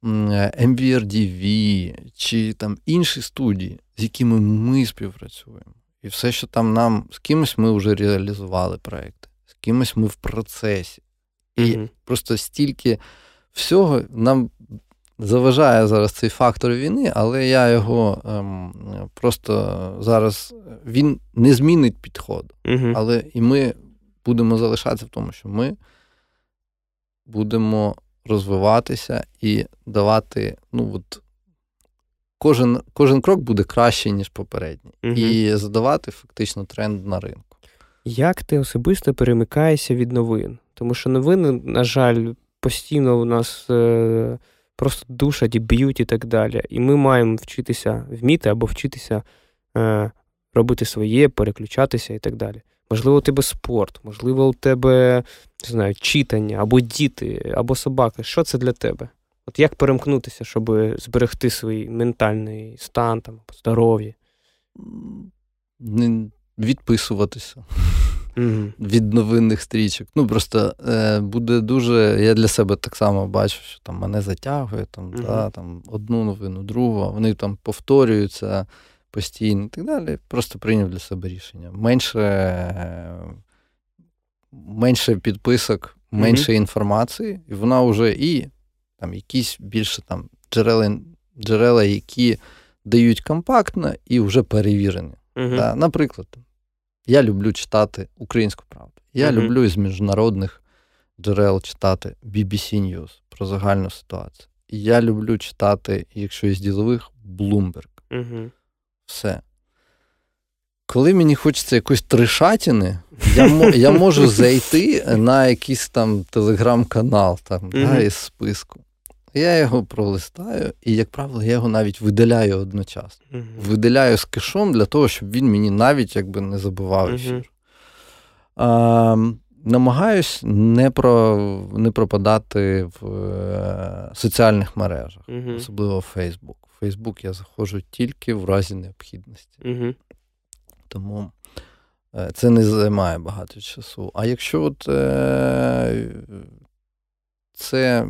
MVRDV, чи там інші студії, з якими ми співпрацюємо. І все, що там нам з кимось ми вже реалізували проекти, з кимось ми в процесі. І mm-hmm. просто стільки всього нам заважає зараз цей фактор війни, але я його ем, просто зараз він не змінить підходу. Mm-hmm. Але і ми будемо залишатися в тому, що ми будемо розвиватися і давати, ну от кожен кожен крок буде кращий, ніж попередній, угу. і задавати фактично тренд на ринку. Як ти особисто перемикаєшся від новин? Тому що новини, на жаль, постійно у нас е, просто душать і б'ють і так далі. І ми маємо вчитися вміти або вчитися е, робити своє, переключатися і так далі. Можливо, у тебе спорт, можливо, у тебе не знаю, читання, або діти, або собаки. Що це для тебе? От як перемкнутися, щоб зберегти свій ментальний стан, там, здоров'я? Відписуватися mm від новинних стрічок. Ну, просто е, буде дуже. Я для себе так само бачу, що там мене затягує, там, mm да, там одну новину, другу, вони там повторюються постійно і так далі. Просто прийняв для себе рішення. Менше е, менше підписок, менше mm інформації, і вона вже і там якісь більше там джерела, джерела, які дають компактно і вже перевірені. Uh-huh. Да? Наприклад, я люблю читати українську правду. Я uh-huh. люблю із міжнародних джерел читати BBC News про загальну ситуацію. Я люблю читати, якщо із ділових, Bloomberg. Uh-huh. Все. Коли мені хочеться якоїсь тришатіни, я я можу зайти на якийсь там телеграм-канал там, mm-hmm. да, із списку. Я його пролистаю, і, як правило, я його навіть видаляю одночасно. Mm-hmm. Видаляю з кешом для того, щоб він мені навіть якби не забував. Mm-hmm. А, Намагаюсь не про, не пропадати в е, соціальних мережах, особливо в Facebook. Facebook я заходжу тільки в разі необхідності. Тому е, це не займає багато часу. А якщо от е, це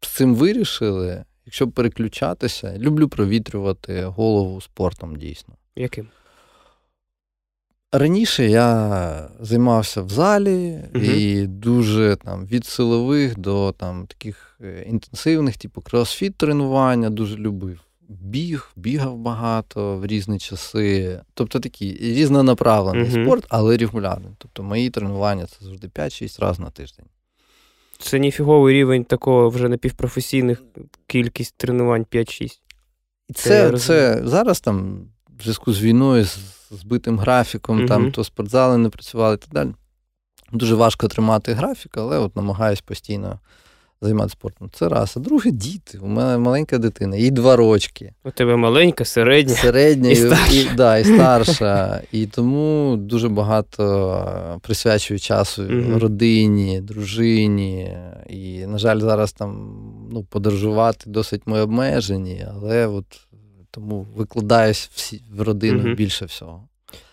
з цим вирішили, якщо переключатися, люблю провітрювати голову спортом дійсно. Яким? Раніше я займався в залі угу. і дуже там від силових до там таких е, інтенсивних, типу кросфіт тренування, дуже любив біг, бігав багато в різні часи. Тобто такий різнонаправлений uh спорт, але регулярний. Тобто мої тренування це завжди 5-6 разів на тиждень. Це ніфіговий рівень такого вже напівпрофесійних кількість тренувань 5-6. Це, це, це зараз там в зв'язку з війною, з збитим графіком, uh там то спортзали не працювали і так далі. Дуже важко тримати графік, але от намагаюсь постійно займатися спортом. Це раз. А друге діти. У мене маленька дитина, їй два рочки. У тебе маленька, середня. Середня і, старша. І, да, і старша. І тому дуже багато присвячую часу mm родині, дружині. І, на жаль, зараз там ну, подорожувати досить ми обмежені, але от тому викладаюсь всі в родину mm більше всього.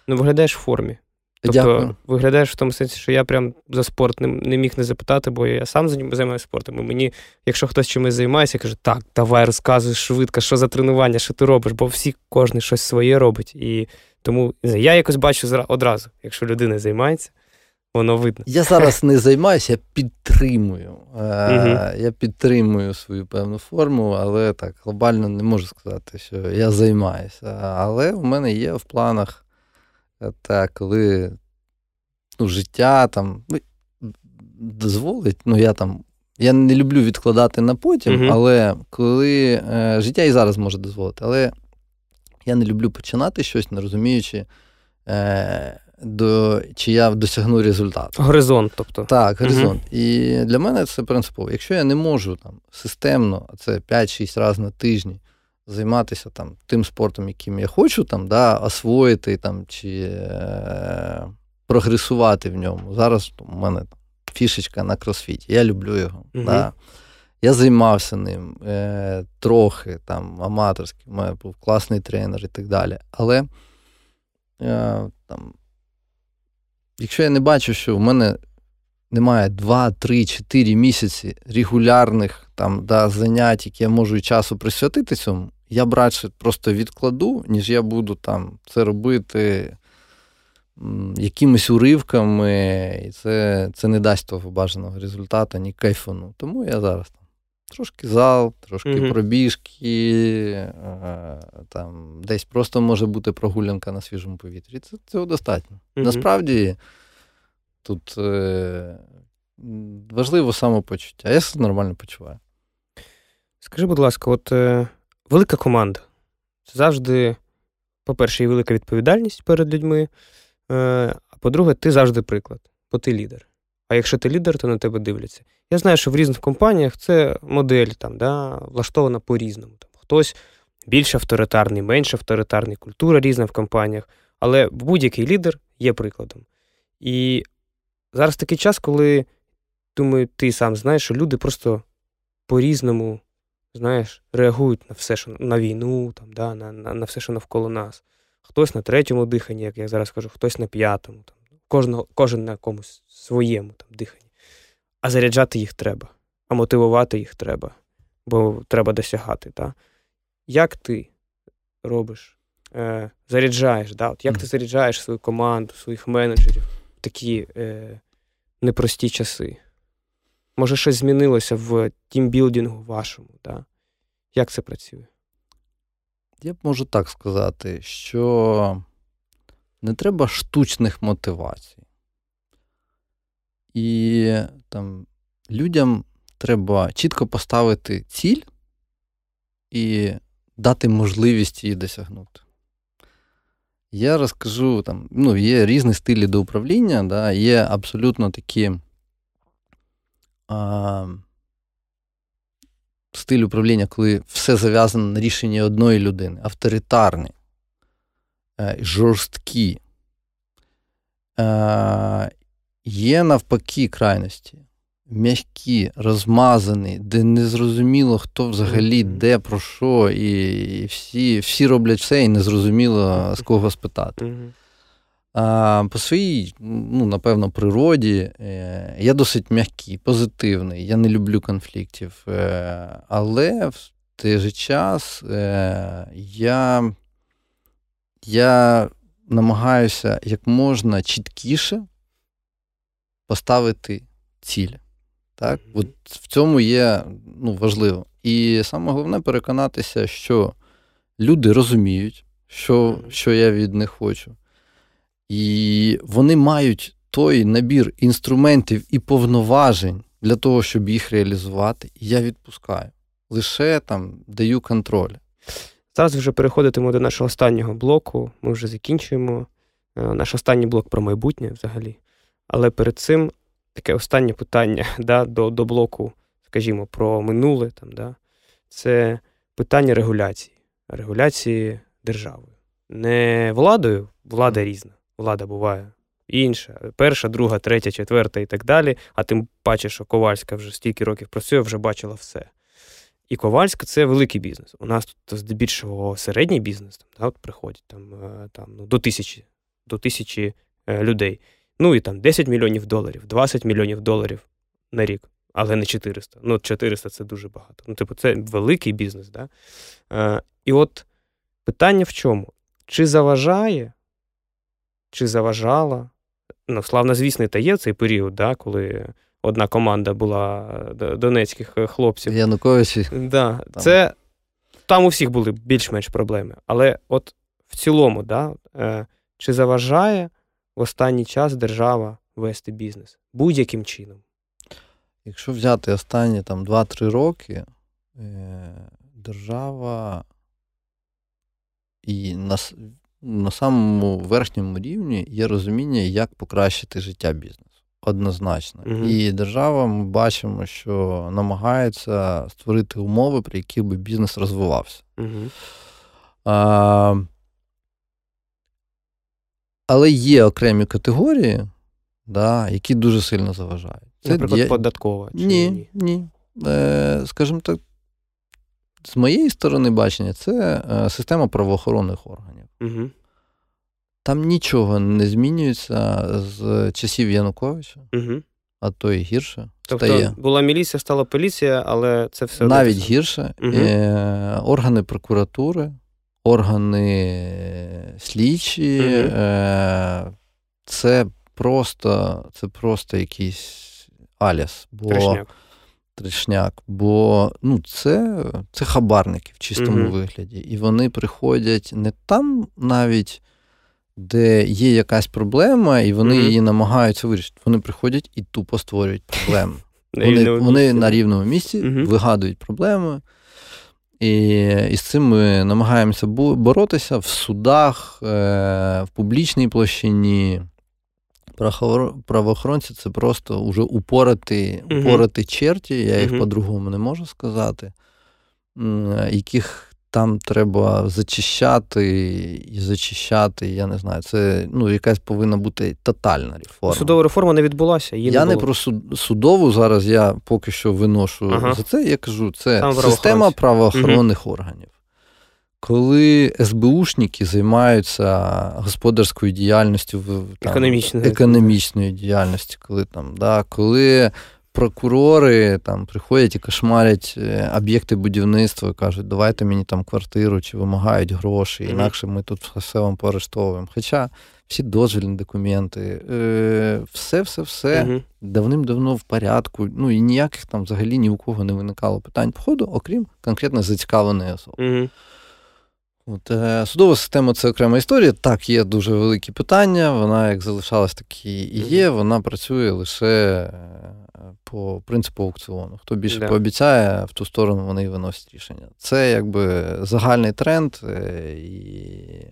Ну, виглядаєш в формі. Тобто Дякую. виглядаєш в тому сенсі, що я прям за спорт не, не міг не запитати, бо я сам займаюся спортом. І мені, якщо хтось чимось займається, каже, так, давай розказуй швидко, що за тренування, що ти робиш, бо всі кожен щось своє робить. І тому я якось бачу одразу, якщо людина займається, воно видно. Я зараз не займаюся, я підтримую. Е, Я підтримую свою певну форму, але так глобально не можу сказати, що я займаюся. Але у мене є в планах. Та коли ну, життя там ну, дозволить, ну я там. Я не люблю відкладати на потім, uh але коли е, життя і зараз може дозволити, але я не люблю починати щось, не розуміючи, е, до, чи я досягну результату. Горизонт, тобто. Так, горизонт. uh І для мене це принципово. Якщо я не можу там системно, а це 5-6 разів на тижні, займатися там тим спортом, яким я хочу, там, да, освоїти там, чи е, прогресувати в ньому. Зараз у мене фішечка на кросфіті. Я люблю його. Угу. Да. Я займався ним е, трохи там аматорськи, у мене був класний тренер і так далі. Але е, там, якщо я не бачу, що в мене немає 2, 3, 4 місяці регулярних там, да, занять, які я можу і часу присвятити цьому, я б радше просто відкладу, ніж я буду там це робити якимись уривками, і це це не дасть того бажаного результату, ні кайфану. Тому я зараз там трошки зал, трошки mm пробіжки, е, там десь просто може бути прогулянка на свіжому повітрі. Це, Цього достатньо. mm Насправді тут е, важливо самопочуття. Я нормально почуваю. Скажи, будь ласка, от е, велика команда. Це завжди, по-перше, і велика відповідальність перед людьми. Е, а по-друге, ти завжди приклад, бо ти лідер. А якщо ти лідер, то на тебе дивляться. Я знаю, що в різних компаніях це модель там, да, влаштована по-різному. Там, Хтось більш авторитарний, менш авторитарний, культура різна в компаніях, але будь-який лідер є прикладом. І зараз такий час, коли, думаю, ти сам знаєш, що люди просто по-різному знаєш, реагують на все, що на війну, там, да, на, на, на все, що навколо нас хтось на третьому диханні, як я зараз кажу, хтось на п'ятому, там, кожного, кожен на якомусь своєму там, диханні. А заряджати їх треба, а мотивувати їх треба, бо треба досягати. Та? Як ти робиш, е, заряджаєш, да? От як ти заряджаєш свою команду, своїх менеджерів в такі е, непрості часи? Може, щось змінилося в тімбілдингу вашому? Да? Як це працює? Я б можу так сказати, що не треба штучних мотивацій. І там людям треба чітко поставити ціль і дати можливість її досягнути. Я розкажу, там, ну, є різні стилі до управління, да, є абсолютно такі а, стиль управління, коли все зав'язано на рішенні одної людини, авторитарний, е, жорсткі. Є навпаки крайності. М'які, розмазані, де незрозуміло, хто взагалі де, про що, і всі всі роблять все, і незрозуміло з кого спитати. По своїй, ну, напевно, природі е, я досить м'який, позитивний, я не люблю конфліктів. Е, але в той же час е, я я намагаюся як можна чіткіше поставити ціль. Так? От В цьому є ну, важливо. І саме головне переконатися, що люди розуміють, що, що я від них хочу. І вони мають той набір інструментів і повноважень для того, щоб їх реалізувати, і я відпускаю. Лише там даю контроль. Зараз вже переходитимо до нашого останнього блоку. Ми вже закінчуємо. Е, наш останній блок про майбутнє взагалі. Але перед цим таке останнє питання да, до до блоку, скажімо, про минуле. Там, да, Це питання регуляції, регуляції державою. Не владою, влада різна влада буває інша, перша, друга, третя, четверта і так далі. А тим паче, що Ковальська вже стільки років працює, вже бачила все. І Ковальська це великий бізнес. У нас тут здебільшого середній бізнес там, да, от приходять там, е, там, ну, до тисячі до тисячі е, людей. Ну і там 10 мільйонів доларів, 20 мільйонів доларів на рік, але не 400. Ну, 400 це дуже багато. Ну, типу, це великий бізнес. Да? Е, І от питання в чому? Чи заважає чи заважала. Ну, славнозвісний та є цей період, да, коли одна команда була донецьких е, хлопців. Януковичі. Да, там. Це там у всіх були більш-менш проблеми. Але от в цілому, да, е, чи заважає в останній час держава вести бізнес будь-яким чином? Якщо взяти останні там 2-3 роки, е, держава і нас на самому верхньому рівні є розуміння, як покращити життя бізнесу. Однозначно. Угу. І держава, ми бачимо, що намагається створити умови, при яких би бізнес розвивався. Угу. А, Але є окремі категорії, да, які дуже сильно заважають. Це Наприклад, є... податкова. Чи ні, ні. Е, Скажімо так, з моєї сторони бачення, це е, система правоохоронних органів. Угу. Там нічого не змінюється з часів Януковича, угу. а то і гірше. Тобто стає. була міліція, стала поліція, але це все навіть гірше. Угу. Е, Органи прокуратури, органи слідчі, угу. е, це просто це просто якийсь аліс. Бо Трешняк. Трешняк, бо ну, це це хабарники в чистому угу. вигляді. І вони приходять не там навіть, де є якась проблема, і вони угу. її намагаються вирішити. Вони приходять і тупо створюють проблеми. Вони вони на рівному місці угу. вигадують проблеми. І, і з цим ми намагаємося боротися в судах, е, в публічній площині. Правоохоронці це просто уже упорати, упорати черті, я їх по-другому не можу сказати, яких там треба зачищати і зачищати. Я не знаю, це ну, якась повинна бути тотальна реформа. Судова реформа не відбулася. Її я не, не про судову зараз я поки що виношу ага. за це. Я кажу, це там система правоохоронних угу. органів коли СБУшники займаються господарською діяльністю там, економічною економічною діяльністю, коли там, да, коли прокурори там приходять і кошмарять е, об'єкти будівництва, кажуть, давайте мені там квартиру чи вимагають гроші, інакше ми тут все вам поарештовуємо. Хоча всі дозвільні документи, е, все, все, все uh давним-давно в порядку. Ну і ніяких там взагалі ні у кого не виникало питань походу, окрім конкретно зацікавленої особи. От, е, Судова система це окрема історія. Так, є дуже великі питання. Вона як залишалась, так і є. Вона працює лише е, по принципу аукціону. Хто більше да. пообіцяє, в ту сторону вони і виносять рішення. Це якби загальний тренд, е, і,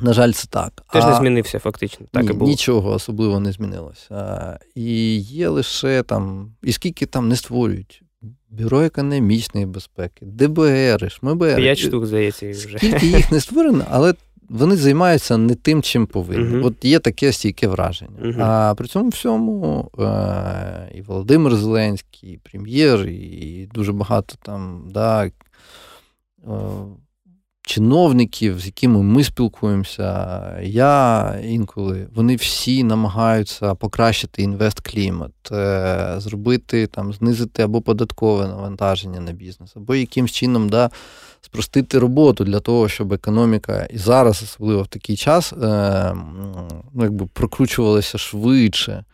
на жаль, це так. Теж а... не змінився фактично. Так ні, і було. Нічого особливо не змінилося. І є лише там, і скільки там не створюють. Бюро економічної безпеки, ДБР, ШМБР. П'ять штук, здається, вже. Скільки їх не створено, але вони займаються не тим, чим повинні. Uh-huh. От є таке стійке враження. Uh-huh. А при цьому всьому е- і Володимир Зеленський, і прем'єр, і дуже багато там да, е- чиновників, з якими ми спілкуємося, я інколи, вони всі намагаються покращити інвестклімат, е, зробити там, знизити або податкове навантаження на бізнес, або якимсь чином да, спростити роботу для того, щоб економіка і зараз, особливо в такий час, е, ну, якби прокручувалася швидше.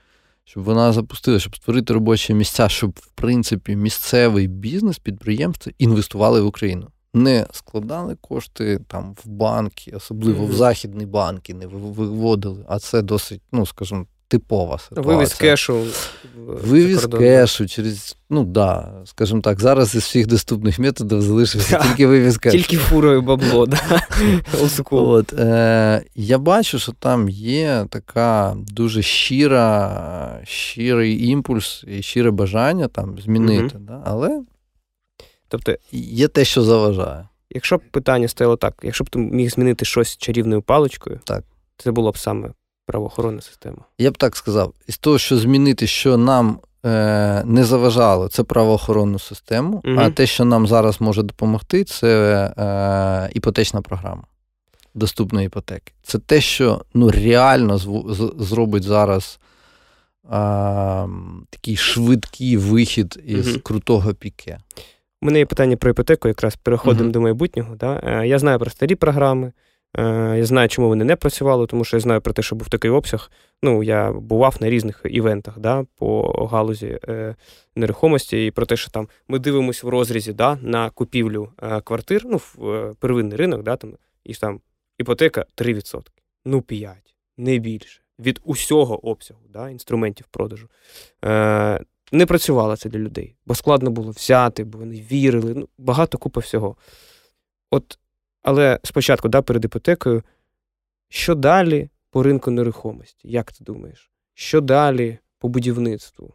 Щоб вона запустила, щоб створити робочі місця, щоб в принципі місцевий бізнес, підприємства інвестували в Україну не складали кошти там в банки, особливо mm-hmm. в західні банки, не виводили, а це досить, ну скажімо, типова ситуація. Вивіз кешу. Вивіз кешу через, ну да, скажімо так, зараз із всіх доступних методів залишився тільки вивіз кешу. Тільки фурою бабло, да. От, е, Я бачу, що там є така дуже щира, щирий імпульс і щире бажання там змінити. Да? Але Тобто, є те, що заважає. Якщо б питання стояло так, якщо б ти міг змінити щось чарівною паличкою, так. це було б саме правоохоронна система. Я б так сказав, із того, що змінити, що нам е, не заважало, це правоохоронну систему, угу. а те, що нам зараз може допомогти, це е, іпотечна програма доступної іпотеки. Це те, що ну, реально зробить зараз. А, такий швидкий вихід із угу. крутого піке. У мене є питання про іпотеку, якраз переходимо uh-huh. до майбутнього. Да? Е, я знаю про старі програми, е, я знаю, чому вони не працювали, тому що я знаю про те, що був такий обсяг. Ну, я бував на різних івентах да, по галузі е, нерухомості, і про те, що там ми дивимося в розрізі да, на купівлю квартир, ну, в первинний ринок, да, там, і там іпотека 3%. Ну, 5%, не більше. Від усього обсягу да, інструментів продажу не працювало це для людей, бо складно було взяти, бо вони вірили. ну, Багато купа всього. От, Але спочатку, да, перед іпотекою, що далі по ринку нерухомості? Як ти думаєш? Що далі по будівництву?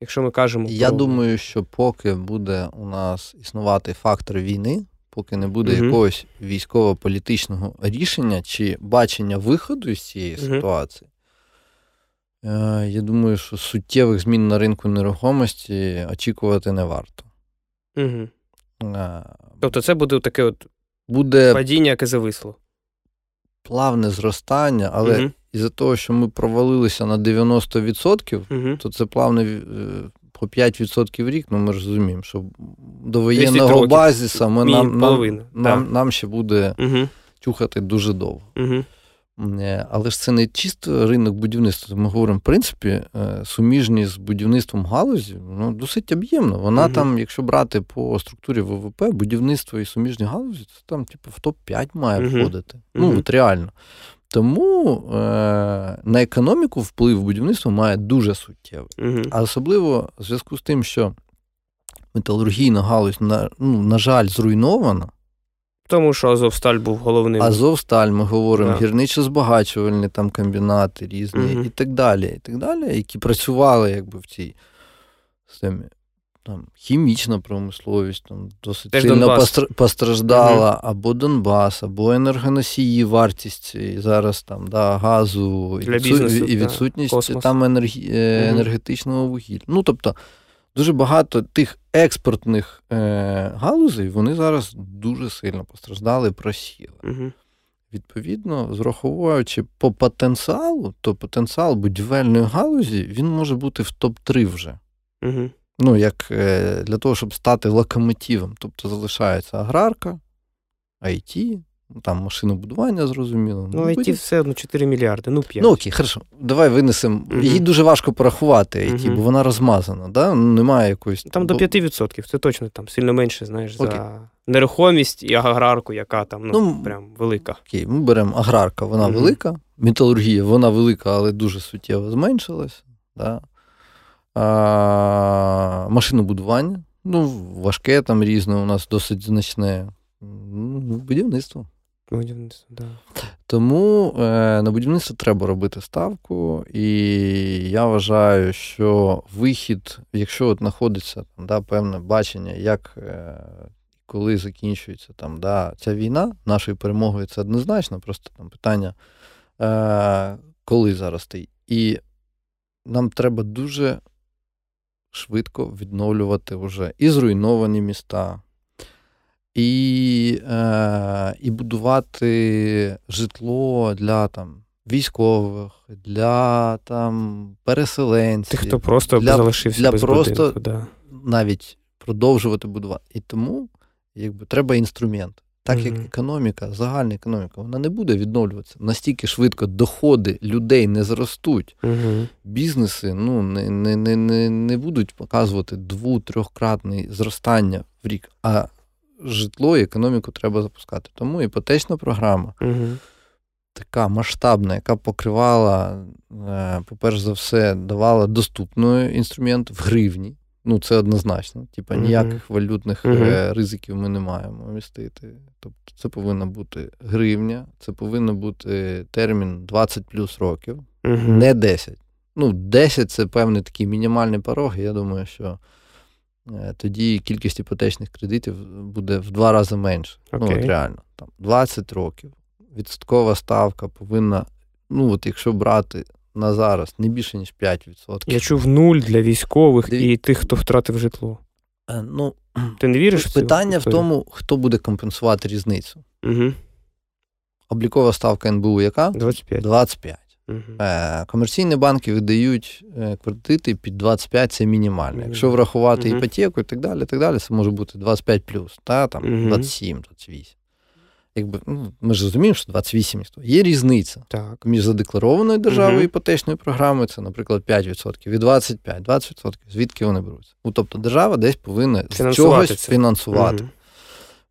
Якщо ми кажемо. Я про... думаю, що поки буде у нас існувати фактор війни, поки не буде угу. якогось військово-політичного рішення чи бачення виходу з цієї угу. ситуації, я думаю, що суттєвих змін на ринку нерухомості очікувати не варто. Угу. Тобто, це буде таке от буде падіння, яке зависло. Плавне зростання, але угу. із-за того, що ми провалилися на 90%, угу. то це плавне по 5% в рік, ну ми розуміємо, що до воєнного базіса ми нам нам, нам, нам ще буде угу. чухати дуже довго. Угу. Але ж це не чисто ринок будівництва. Ми говоримо, в принципі, е, суміжні з будівництвом галузі, ну, досить об'ємно. Вона угу. там, якщо брати по структурі ВВП, будівництво і суміжні галузі, це там, типу, в топ-5 має входити. Ну, от реально. Тому е, на економіку вплив будівництва має дуже суттєвий. Угу. А особливо в зв'язку з тим, що металургійна галузь, на, ну, на жаль, зруйнована. Тому що Азовсталь був головним. Азовсталь, ми говоримо, гірничо-збагачувальні там комбінати різні угу. і так далі, і так далі, які працювали якби в цій системі там хімічна промисловість там досить Теж сильно Донбас. постраждала, угу. або Донбас, або енергоносії, вартість і зараз там да, газу Для і, бізнесу, і відсутність там енергі... угу. енергетичного вугілля. Ну тобто дуже багато тих експортних е, галузей вони зараз дуже сильно постраждали і просіли. Угу. Відповідно, зраховуючи по потенціалу, то потенціал будівельної галузі він може бути в топ-3 вже. Угу ну, як е, для того, щоб стати локомотивом. Тобто залишається аграрка, IT, там машинобудування, зрозуміло. Ну, IT ну, все одно 4 мільярди, ну 5. Ну окей, хорошо. Давай винесемо. Угу. Її дуже важко порахувати, IT, угу. бо вона розмазана. да? Ну, Немає якоїсь. Там до 5%. Це точно там сильно менше, знаєш, окей. за нерухомість і аграрку, яка там ну, ну прям велика. Окей, ми беремо аграрка, вона угу. велика, металургія, вона велика, але дуже суттєво зменшилась. Да? А, Машинобудування. Ну, важке там різне, у нас досить значне. Будівництво. Будівництво, да. Тому е, на будівництво треба робити ставку, і я вважаю, що вихід, якщо от знаходиться там, да, певне бачення, як е, коли закінчується там, да, ця війна, нашою перемогою це однозначно, просто там питання, е, коли зараз стоїть. І нам треба дуже швидко відновлювати вже і зруйновані міста, і е, і будувати житло для там, військових, для там, переселенців. Тих, хто просто для, залишився для без просто будинку, да. навіть продовжувати будувати. І тому якби, треба інструмент. Так як економіка, загальна економіка, вона не буде відновлюватися. Настільки швидко доходи людей не зростуть, uh бізнеси ну, не не, не, не, не будуть показувати дву-трьохкратне зростання в рік, а житло і економіку треба запускати. Тому іпотечна програма uh така масштабна, яка покривала, е, по-перше за все, давала доступний інструмент в гривні. Ну, це однозначно. Типа ніяких uh-huh. валютних uh-huh. ризиків ми не маємо містити. Тобто, це повинна бути гривня, це повинен бути термін 20 плюс років, uh-huh. не 10. Ну, 10 це певний такий мінімальний порог. Я думаю, що е, тоді кількість іпотечних кредитів буде в два рази менше. Okay. Ну, от реально, там 20 років. Відсоткова ставка повинна, ну, от якщо брати на зараз не більше, ніж 5%. Я чув нуль для військових Диві... і тих, хто втратив житло. Е, ну, Ти не віриш? в Питання в тому, хто буде компенсувати різницю. Угу. Облікова ставка НБУ яка? 25. 25. Е, Комерційні банки видають е, кредити під 25 це мінімально. Угу. Якщо врахувати угу. іпотеку і так далі, так далі, це може бути 25 плюс, та, там, 27, 28 якби ну, ми ж розуміємо, що 28 є різниця так. між задекларованою державою іпотечною програмою, це, наприклад, 5% і 25, 20%, звідки вони беруться. Ну, Тобто держава десь повинна з чогось це. фінансувати.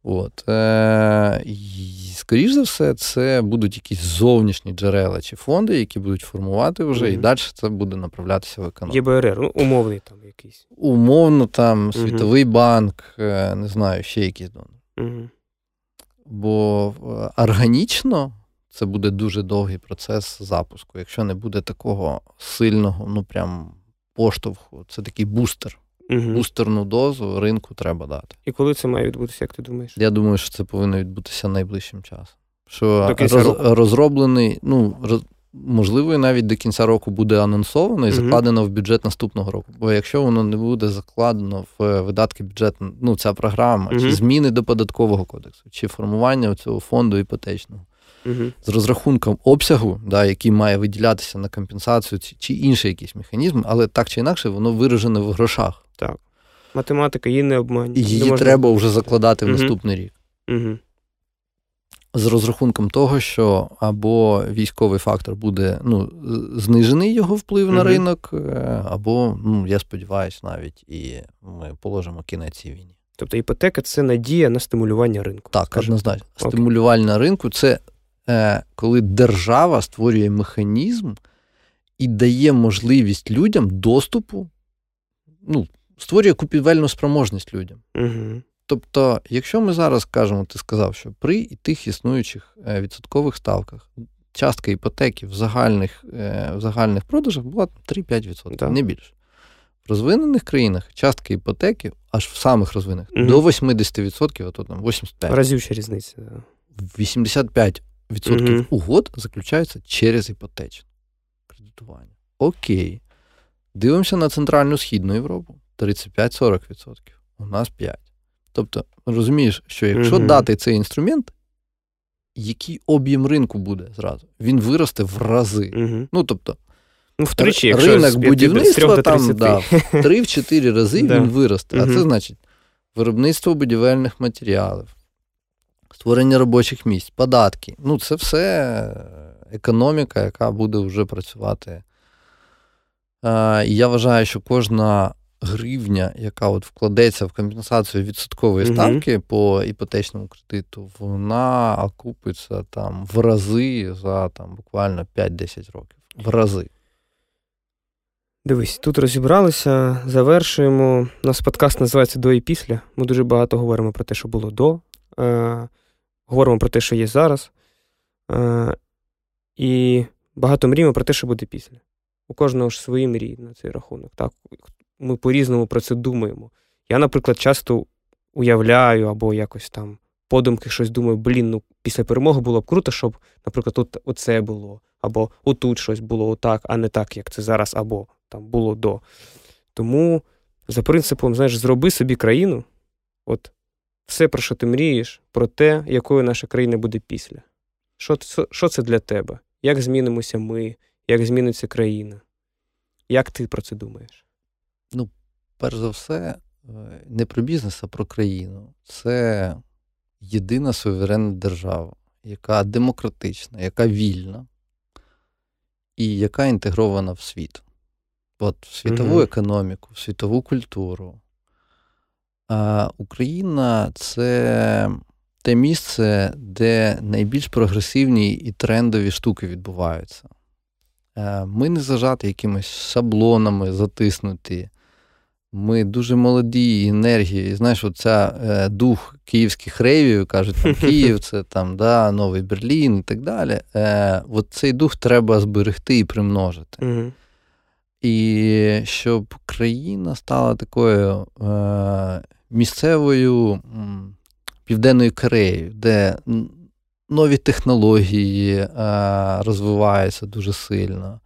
От. Е- і, Скоріше за все, це будуть якісь зовнішні джерела чи фонди, які будуть формувати вже, угу. і далі це буде направлятися в економіку. ЄБРР, ну, умовний там якийсь. Умовно, там, Світовий банк, е, не знаю, ще якісь донори. Угу. Бо е, органічно це буде дуже довгий процес запуску. Якщо не буде такого сильного, ну прям поштовху, це такий бустер. Угу. бустерну дозу ринку треба дати. І коли це має відбутися, як ти думаєш? Я думаю, що це повинно відбутися найближчим часом. Що роз, розроблений, ну, роз, можливо, навіть до кінця року буде анонсовано і закладено в бюджет наступного року. Бо якщо воно не буде закладено в е, видатки бюджету, ну, ця програма, чи зміни до податкового кодексу, чи формування цього фонду іпотечного. Угу. З розрахунком обсягу, да, який має виділятися на компенсацію чи, чи інший якийсь механізм, але так чи інакше, воно виражене в грошах. Так. Математика її не обманює. Її можна... треба вже закладати в угу. наступний рік. Угу з розрахунком того, що або військовий фактор буде ну, знижений його вплив mm на ринок, е, або, ну, я сподіваюся, навіть і ми положимо кінець цій війні. Тобто іпотека це надія на стимулювання ринку. Так, однозначно. Стимулювання ринку це е, коли держава створює механізм і дає можливість людям доступу, ну, створює купівельну спроможність людям. Угу. Тобто, якщо ми зараз кажемо, ти сказав, що при тих існуючих е, відсоткових ставках частка іпотеки в загальних е, в загальних продажах була 3-5%, да. не більше. В розвинених країнах частка іпотеки, аж в самих розвинених, угу. до 80%, а то там 85%. Разів ще різниця. 85% угу. угод заключаються через іпотечне кредитування. Окей. Дивимося на Центральну Східну Європу 35-40%. У нас 5%. Тобто, розумієш, що якщо mm дати цей інструмент, який об'єм ринку буде зразу? Він виросте в рази. mm Ну, тобто, ну, втричі, ринок будівництва там да, в 3-4 рази він виросте. А це значить виробництво будівельних матеріалів, створення робочих місць, податки. Ну, це все економіка, яка буде вже працювати. І я вважаю, що кожна гривня, яка от вкладеться в компенсацію відсоткової mm ставки по іпотечному кредиту, вона окупиться там в рази за там буквально 5-10 років. В рази. Дивись, тут розібралися, завершуємо. У нас подкаст називається До і після. Ми дуже багато говоримо про те, що було до, е, говоримо про те, що є зараз. Е, І багато мріємо про те, що буде після. У кожного ж свої мрії на цей рахунок. Так? Ми по-різному про це думаємо. Я, наприклад, часто уявляю або якось там подумки щось думаю, блін, ну після перемоги було б круто, щоб, наприклад, тут оце було, або отут щось було отак, а не так, як це зараз, або там було до. Тому, за принципом, знаєш, зроби собі країну, от все, про що ти мрієш, про те, якою наша країна буде після. Що, що це для тебе? Як змінимося ми, як зміниться країна? Як ти про це думаєш? Перш за все, е, не про бізнес, а про країну. Це єдина суверенна держава, яка демократична, яка вільна і яка інтегрована в світ. От в світову mm економіку, в світову культуру. А Україна це те місце, де найбільш прогресивні і трендові штуки відбуваються. Е, ми не зажаті якимись шаблонами, затиснуті. Ми дуже молоді, енергії. І знаєш, оця е, дух київських рейвів, кажуть, там Київ, це там да, Новий Берлін і так далі. Е, От цей дух треба зберегти і примножити. Угу. І щоб країна стала такою е, місцевою південною Кореєю, де нові технології е, розвиваються дуже сильно,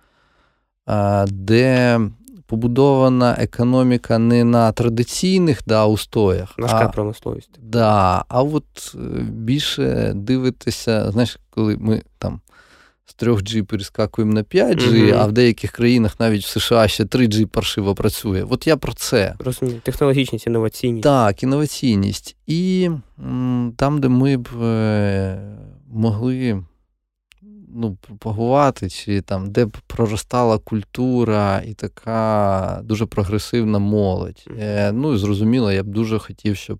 е, де побудована економіка не на традиційних да, устоях. Важка промисловість. Да, А от е, більше дивитися, знаєш, коли ми там з 3G перескакуємо на 5G, угу. а в деяких країнах навіть в США ще 3G паршиво працює. От я про це. Розумію. Технологічність, інноваційність. Так, інноваційність. І м, там, де ми б е, могли ну, пропагувати, чи там, де б проростала культура і така дуже прогресивна молодь. Е, Ну і зрозуміло, я б дуже хотів, щоб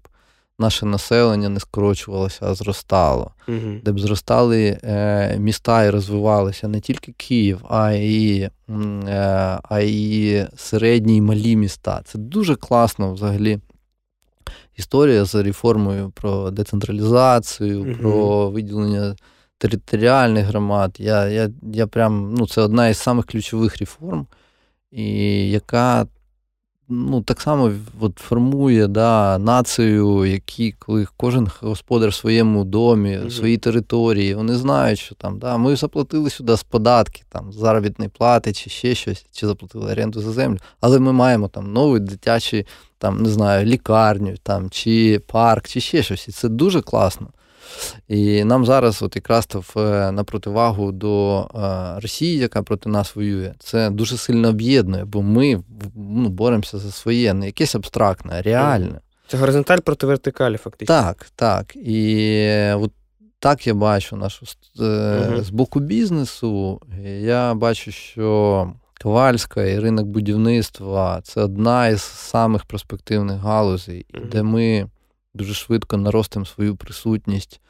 наше населення не скорочувалося, а зростало, mm де б зростали е, міста і розвивалися не тільки Київ, а й е, а і середні і малі міста. Це дуже класно взагалі. Історія за реформою про децентралізацію, mm про виділення територіальних громад. Я, я, я прям, ну, Це одна із самих ключових реформ, і яка ну, так само от, формує да, націю, які, коли кожен господар в своєму домі, в своїй території, вони знають, що там да, ми заплатили сюди з податки, там, заробітної плати, чи ще щось, чи заплатили оренду за землю, але ми маємо там новий дитячий, там, не знаю, лікарню, там, чи парк, чи ще щось. І це дуже класно. І нам зараз, от якраз в, е, на противагу до е, Росії, яка проти нас воює, це дуже сильно об'єднує, бо ми ну, боремося за своє, не якесь абстрактне, а реальне. Це горизонталь проти вертикалі, фактично. Так, так. І от так я бачу нашу uh з боку бізнесу. Я бачу, що Ковальська і ринок будівництва це одна із самих перспективних галузей, uh де ми дуже швидко наростимо свою присутність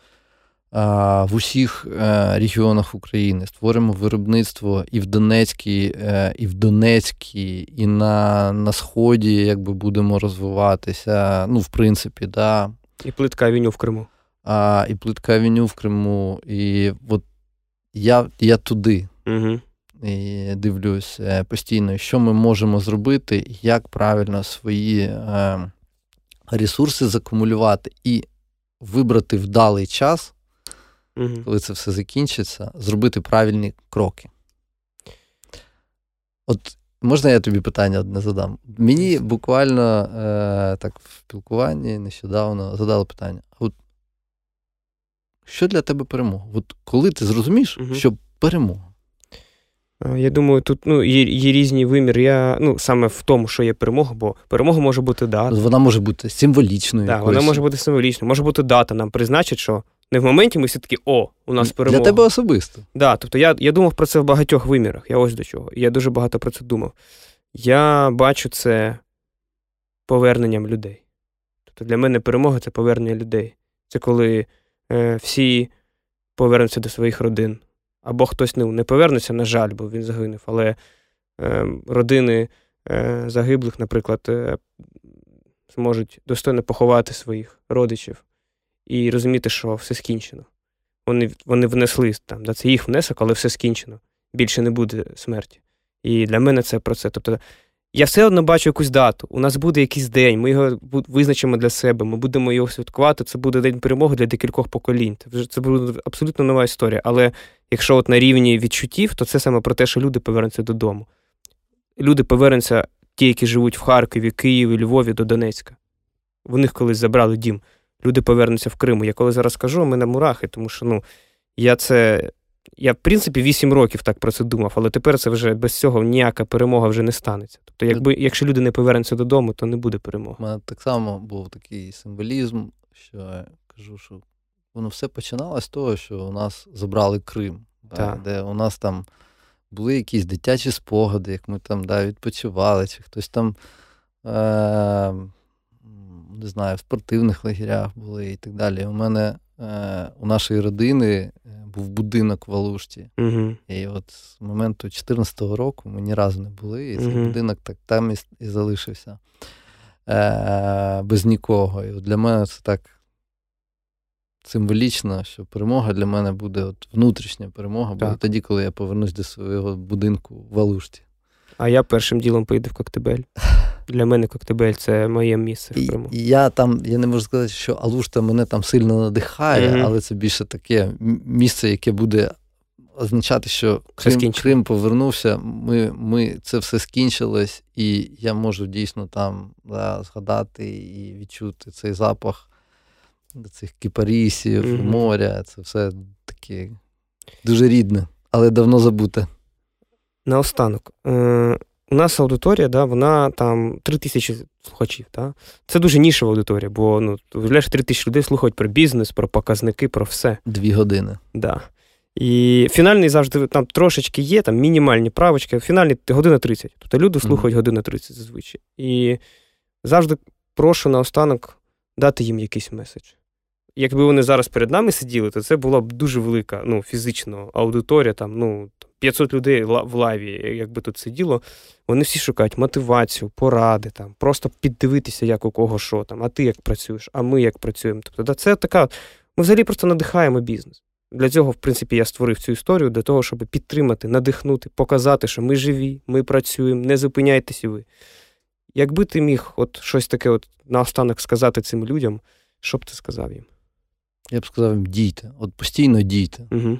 в усіх е, регіонах України. Створимо виробництво і в Донецькій, е, і в Донецькій, і на на Сході, якби будемо розвиватися. Ну, в принципі, да. І плитка авеню в Криму. А, І плитка авеню в Криму. І от я я туди угу. і дивлюсь е, постійно, що ми можемо зробити, як правильно свої ресурси закумулювати і вибрати вдалий час угу. коли це все закінчиться, зробити правильні кроки. От можна я тобі питання одне задам? Мені буквально е, так в спілкуванні нещодавно задали питання: от що для тебе перемога? От коли ти зрозумієш, угу. що перемога? Е, я думаю, тут ну, є є різні виміри. Я, ну, Саме в тому, що є перемога, бо перемога може бути дата. Вона може бути символічною. Так, вона може бути символічною. Може бути дата, нам призначить, що не в моменті ми всі такі, о, у нас перемога. Для тебе особисто. Да, тобто я я думав про це в багатьох вимірах. Я ось до чого. Я дуже багато про це думав. Я бачу це поверненням людей. Тобто для мене перемога це повернення людей. Це коли е, всі повернуться до своїх родин. Або хтось ну, не повернеться, на жаль, бо він загинув, але е, родини е, загиблих, наприклад, е, зможуть достойно поховати своїх родичів і розуміти, що все скінчено. Вони вони внесли там, да, це їх внесок, але все скінчено. Більше не буде смерті. І для мене це про це. Тобто я все одно бачу якусь дату. У нас буде якийсь день, ми його визначимо для себе, ми будемо його святкувати. Це буде день перемоги для декількох поколінь. Це буде абсолютно нова історія. Але якщо от на рівні відчуттів, то це саме про те, що люди повернуться додому. Люди повернуться, ті, які живуть в Харкові, Києві, Львові до Донецька. В них колись забрали дім люди повернуться в Криму. Я коли зараз кажу, ми на мурахи, тому що ну, я це. Я, в принципі, 8 років так про це думав, але тепер це вже без цього ніяка перемога вже не станеться. Тобто, якби якщо люди не повернуться додому, то не буде перемоги. У мене так само був такий символізм, що я кажу, що воно все починалося з того, що у нас забрали Крим, да, де у нас там були якісь дитячі спогади, як ми там да, відпочивали, чи хтось там. Е- не знаю, в спортивних лагерях були і так далі. У мене у нашої родини е, був будинок в Алушті. Угу. І от з моменту 14-го року ми ні разу не були, і цей угу. будинок так там і, і залишився е, без нікого. І от для мене це так. Символічно, що перемога для мене буде от внутрішня перемога, буде тоді, коли я повернусь до свого будинку в Алушті. А я першим ділом поїду в Коктебель. Для мене Коктебель це моє місце в Криму. Я там, я не можу сказати, що Алушта мене там сильно надихає, mm але це більше таке місце, яке буде означати, що Крим Крим повернувся. Ми ми це все скінчилось, і я можу дійсно там да, згадати і відчути цей запах цих кіпарісів, mm моря. Це все таке дуже рідне, але давно забуте. Наостанок. У нас аудиторія, да, вона там 3 тисячі слухачів. Да? Це дуже нішова аудиторія, бо ну, уявляєш, 3 тисячі людей слухають про бізнес, про показники, про все. Дві години. Да. І фінальний завжди там трошечки є, там мінімальні правочки, фінальний година 30. Тобто люди слухають mm-hmm. година 30 зазвичай. І завжди прошу наостанок дати їм якийсь меседж. Якби вони зараз перед нами сиділи, то це була б дуже велика ну, фізично аудиторія, там, ну, 500 людей в лайві, якби тут сиділо, вони всі шукають мотивацію, поради, там, просто піддивитися, як у кого що там, а ти як працюєш, а ми як працюємо. Тобто, це така. Ми взагалі просто надихаємо бізнес. Для цього, в принципі, я створив цю історію для того, щоб підтримати, надихнути, показати, що ми живі, ми працюємо, не зупиняйтеся ви. Якби ти міг от щось таке от наостанок сказати цим людям, що б ти сказав їм? Я б сказав їм дійте, от постійно дійте. Угу.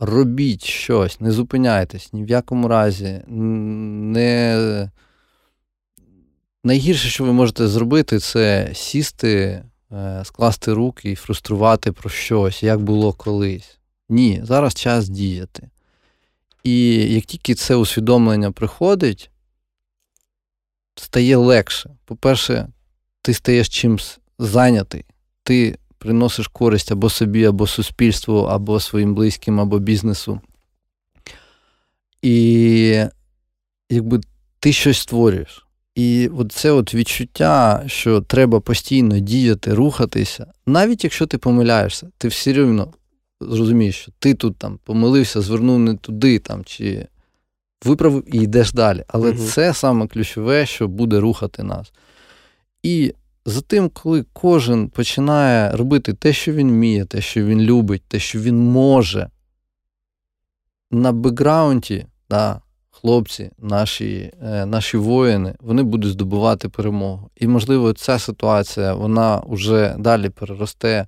Робіть щось, не зупиняйтесь ні в якому разі. Не... Найгірше, що ви можете зробити, це сісти, е, скласти руки і фруструвати про щось, як було колись. Ні, зараз час діяти. І як тільки це усвідомлення приходить, стає легше. По-перше, ти стаєш чимсь зайнятий, ти приносиш користь або собі, або суспільству, або своїм близьким, або бізнесу. І якби ти щось створюєш. І от це от відчуття, що треба постійно діяти, рухатися, навіть якщо ти помиляєшся, ти все рівно зрозумієш, що ти тут там помилився, звернув не туди, там, чи виправив і йдеш далі. Але угу. це саме ключове, що буде рухати нас. І за тим, коли кожен починає робити те, що він вміє, те, що він любить, те, що він може, на бекграунді, да, хлопці, наші е, наші воїни, вони будуть здобувати перемогу. І, можливо, ця ситуація вона вже далі переросте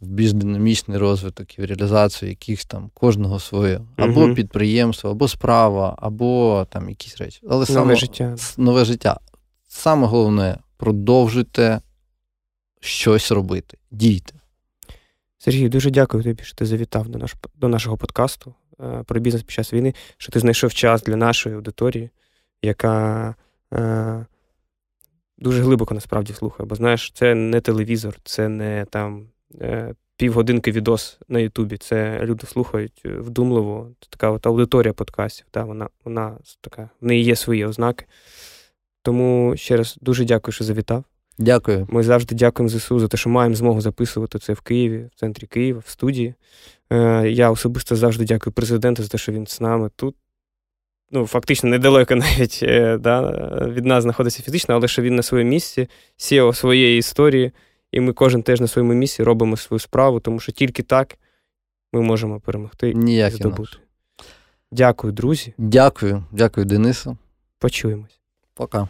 в більш динамічний розвиток і в реалізацію якихось там кожного своє, або угу. підприємство, або справа, або там якісь речі. Але нове саме, життя. Нове життя. Саме головне продовжуйте щось робити. Дійте. Сергій, дуже дякую тобі, що ти завітав до наш, до нашого подкасту е, про бізнес під час війни, що ти знайшов час для нашої аудиторії, яка е, дуже глибоко насправді слухає. Бо знаєш, це не телевізор, це не там е, півгодинки відос на Ютубі. Це люди слухають вдумливо. Це така от аудиторія подкастів. Та, Вона вона така, в неї є свої ознаки. Тому ще раз дуже дякую, що завітав. Дякую. Ми завжди дякуємо ЗСУ за те, що маємо змогу записувати це в Києві, в центрі Києва, в студії. Е, Я особисто завжди дякую президенту за те, що він з нами тут. Ну, фактично, недалеко навіть е, да, від нас знаходиться фізично, але що він на своєму місці, сіяв своєї історії, і ми кожен теж на своєму місці робимо свою справу, тому що тільки так ми можемо перемогти Ніяк і здобути. Дякую, друзі. Дякую, дякую, Денису. Почуємось. Пока.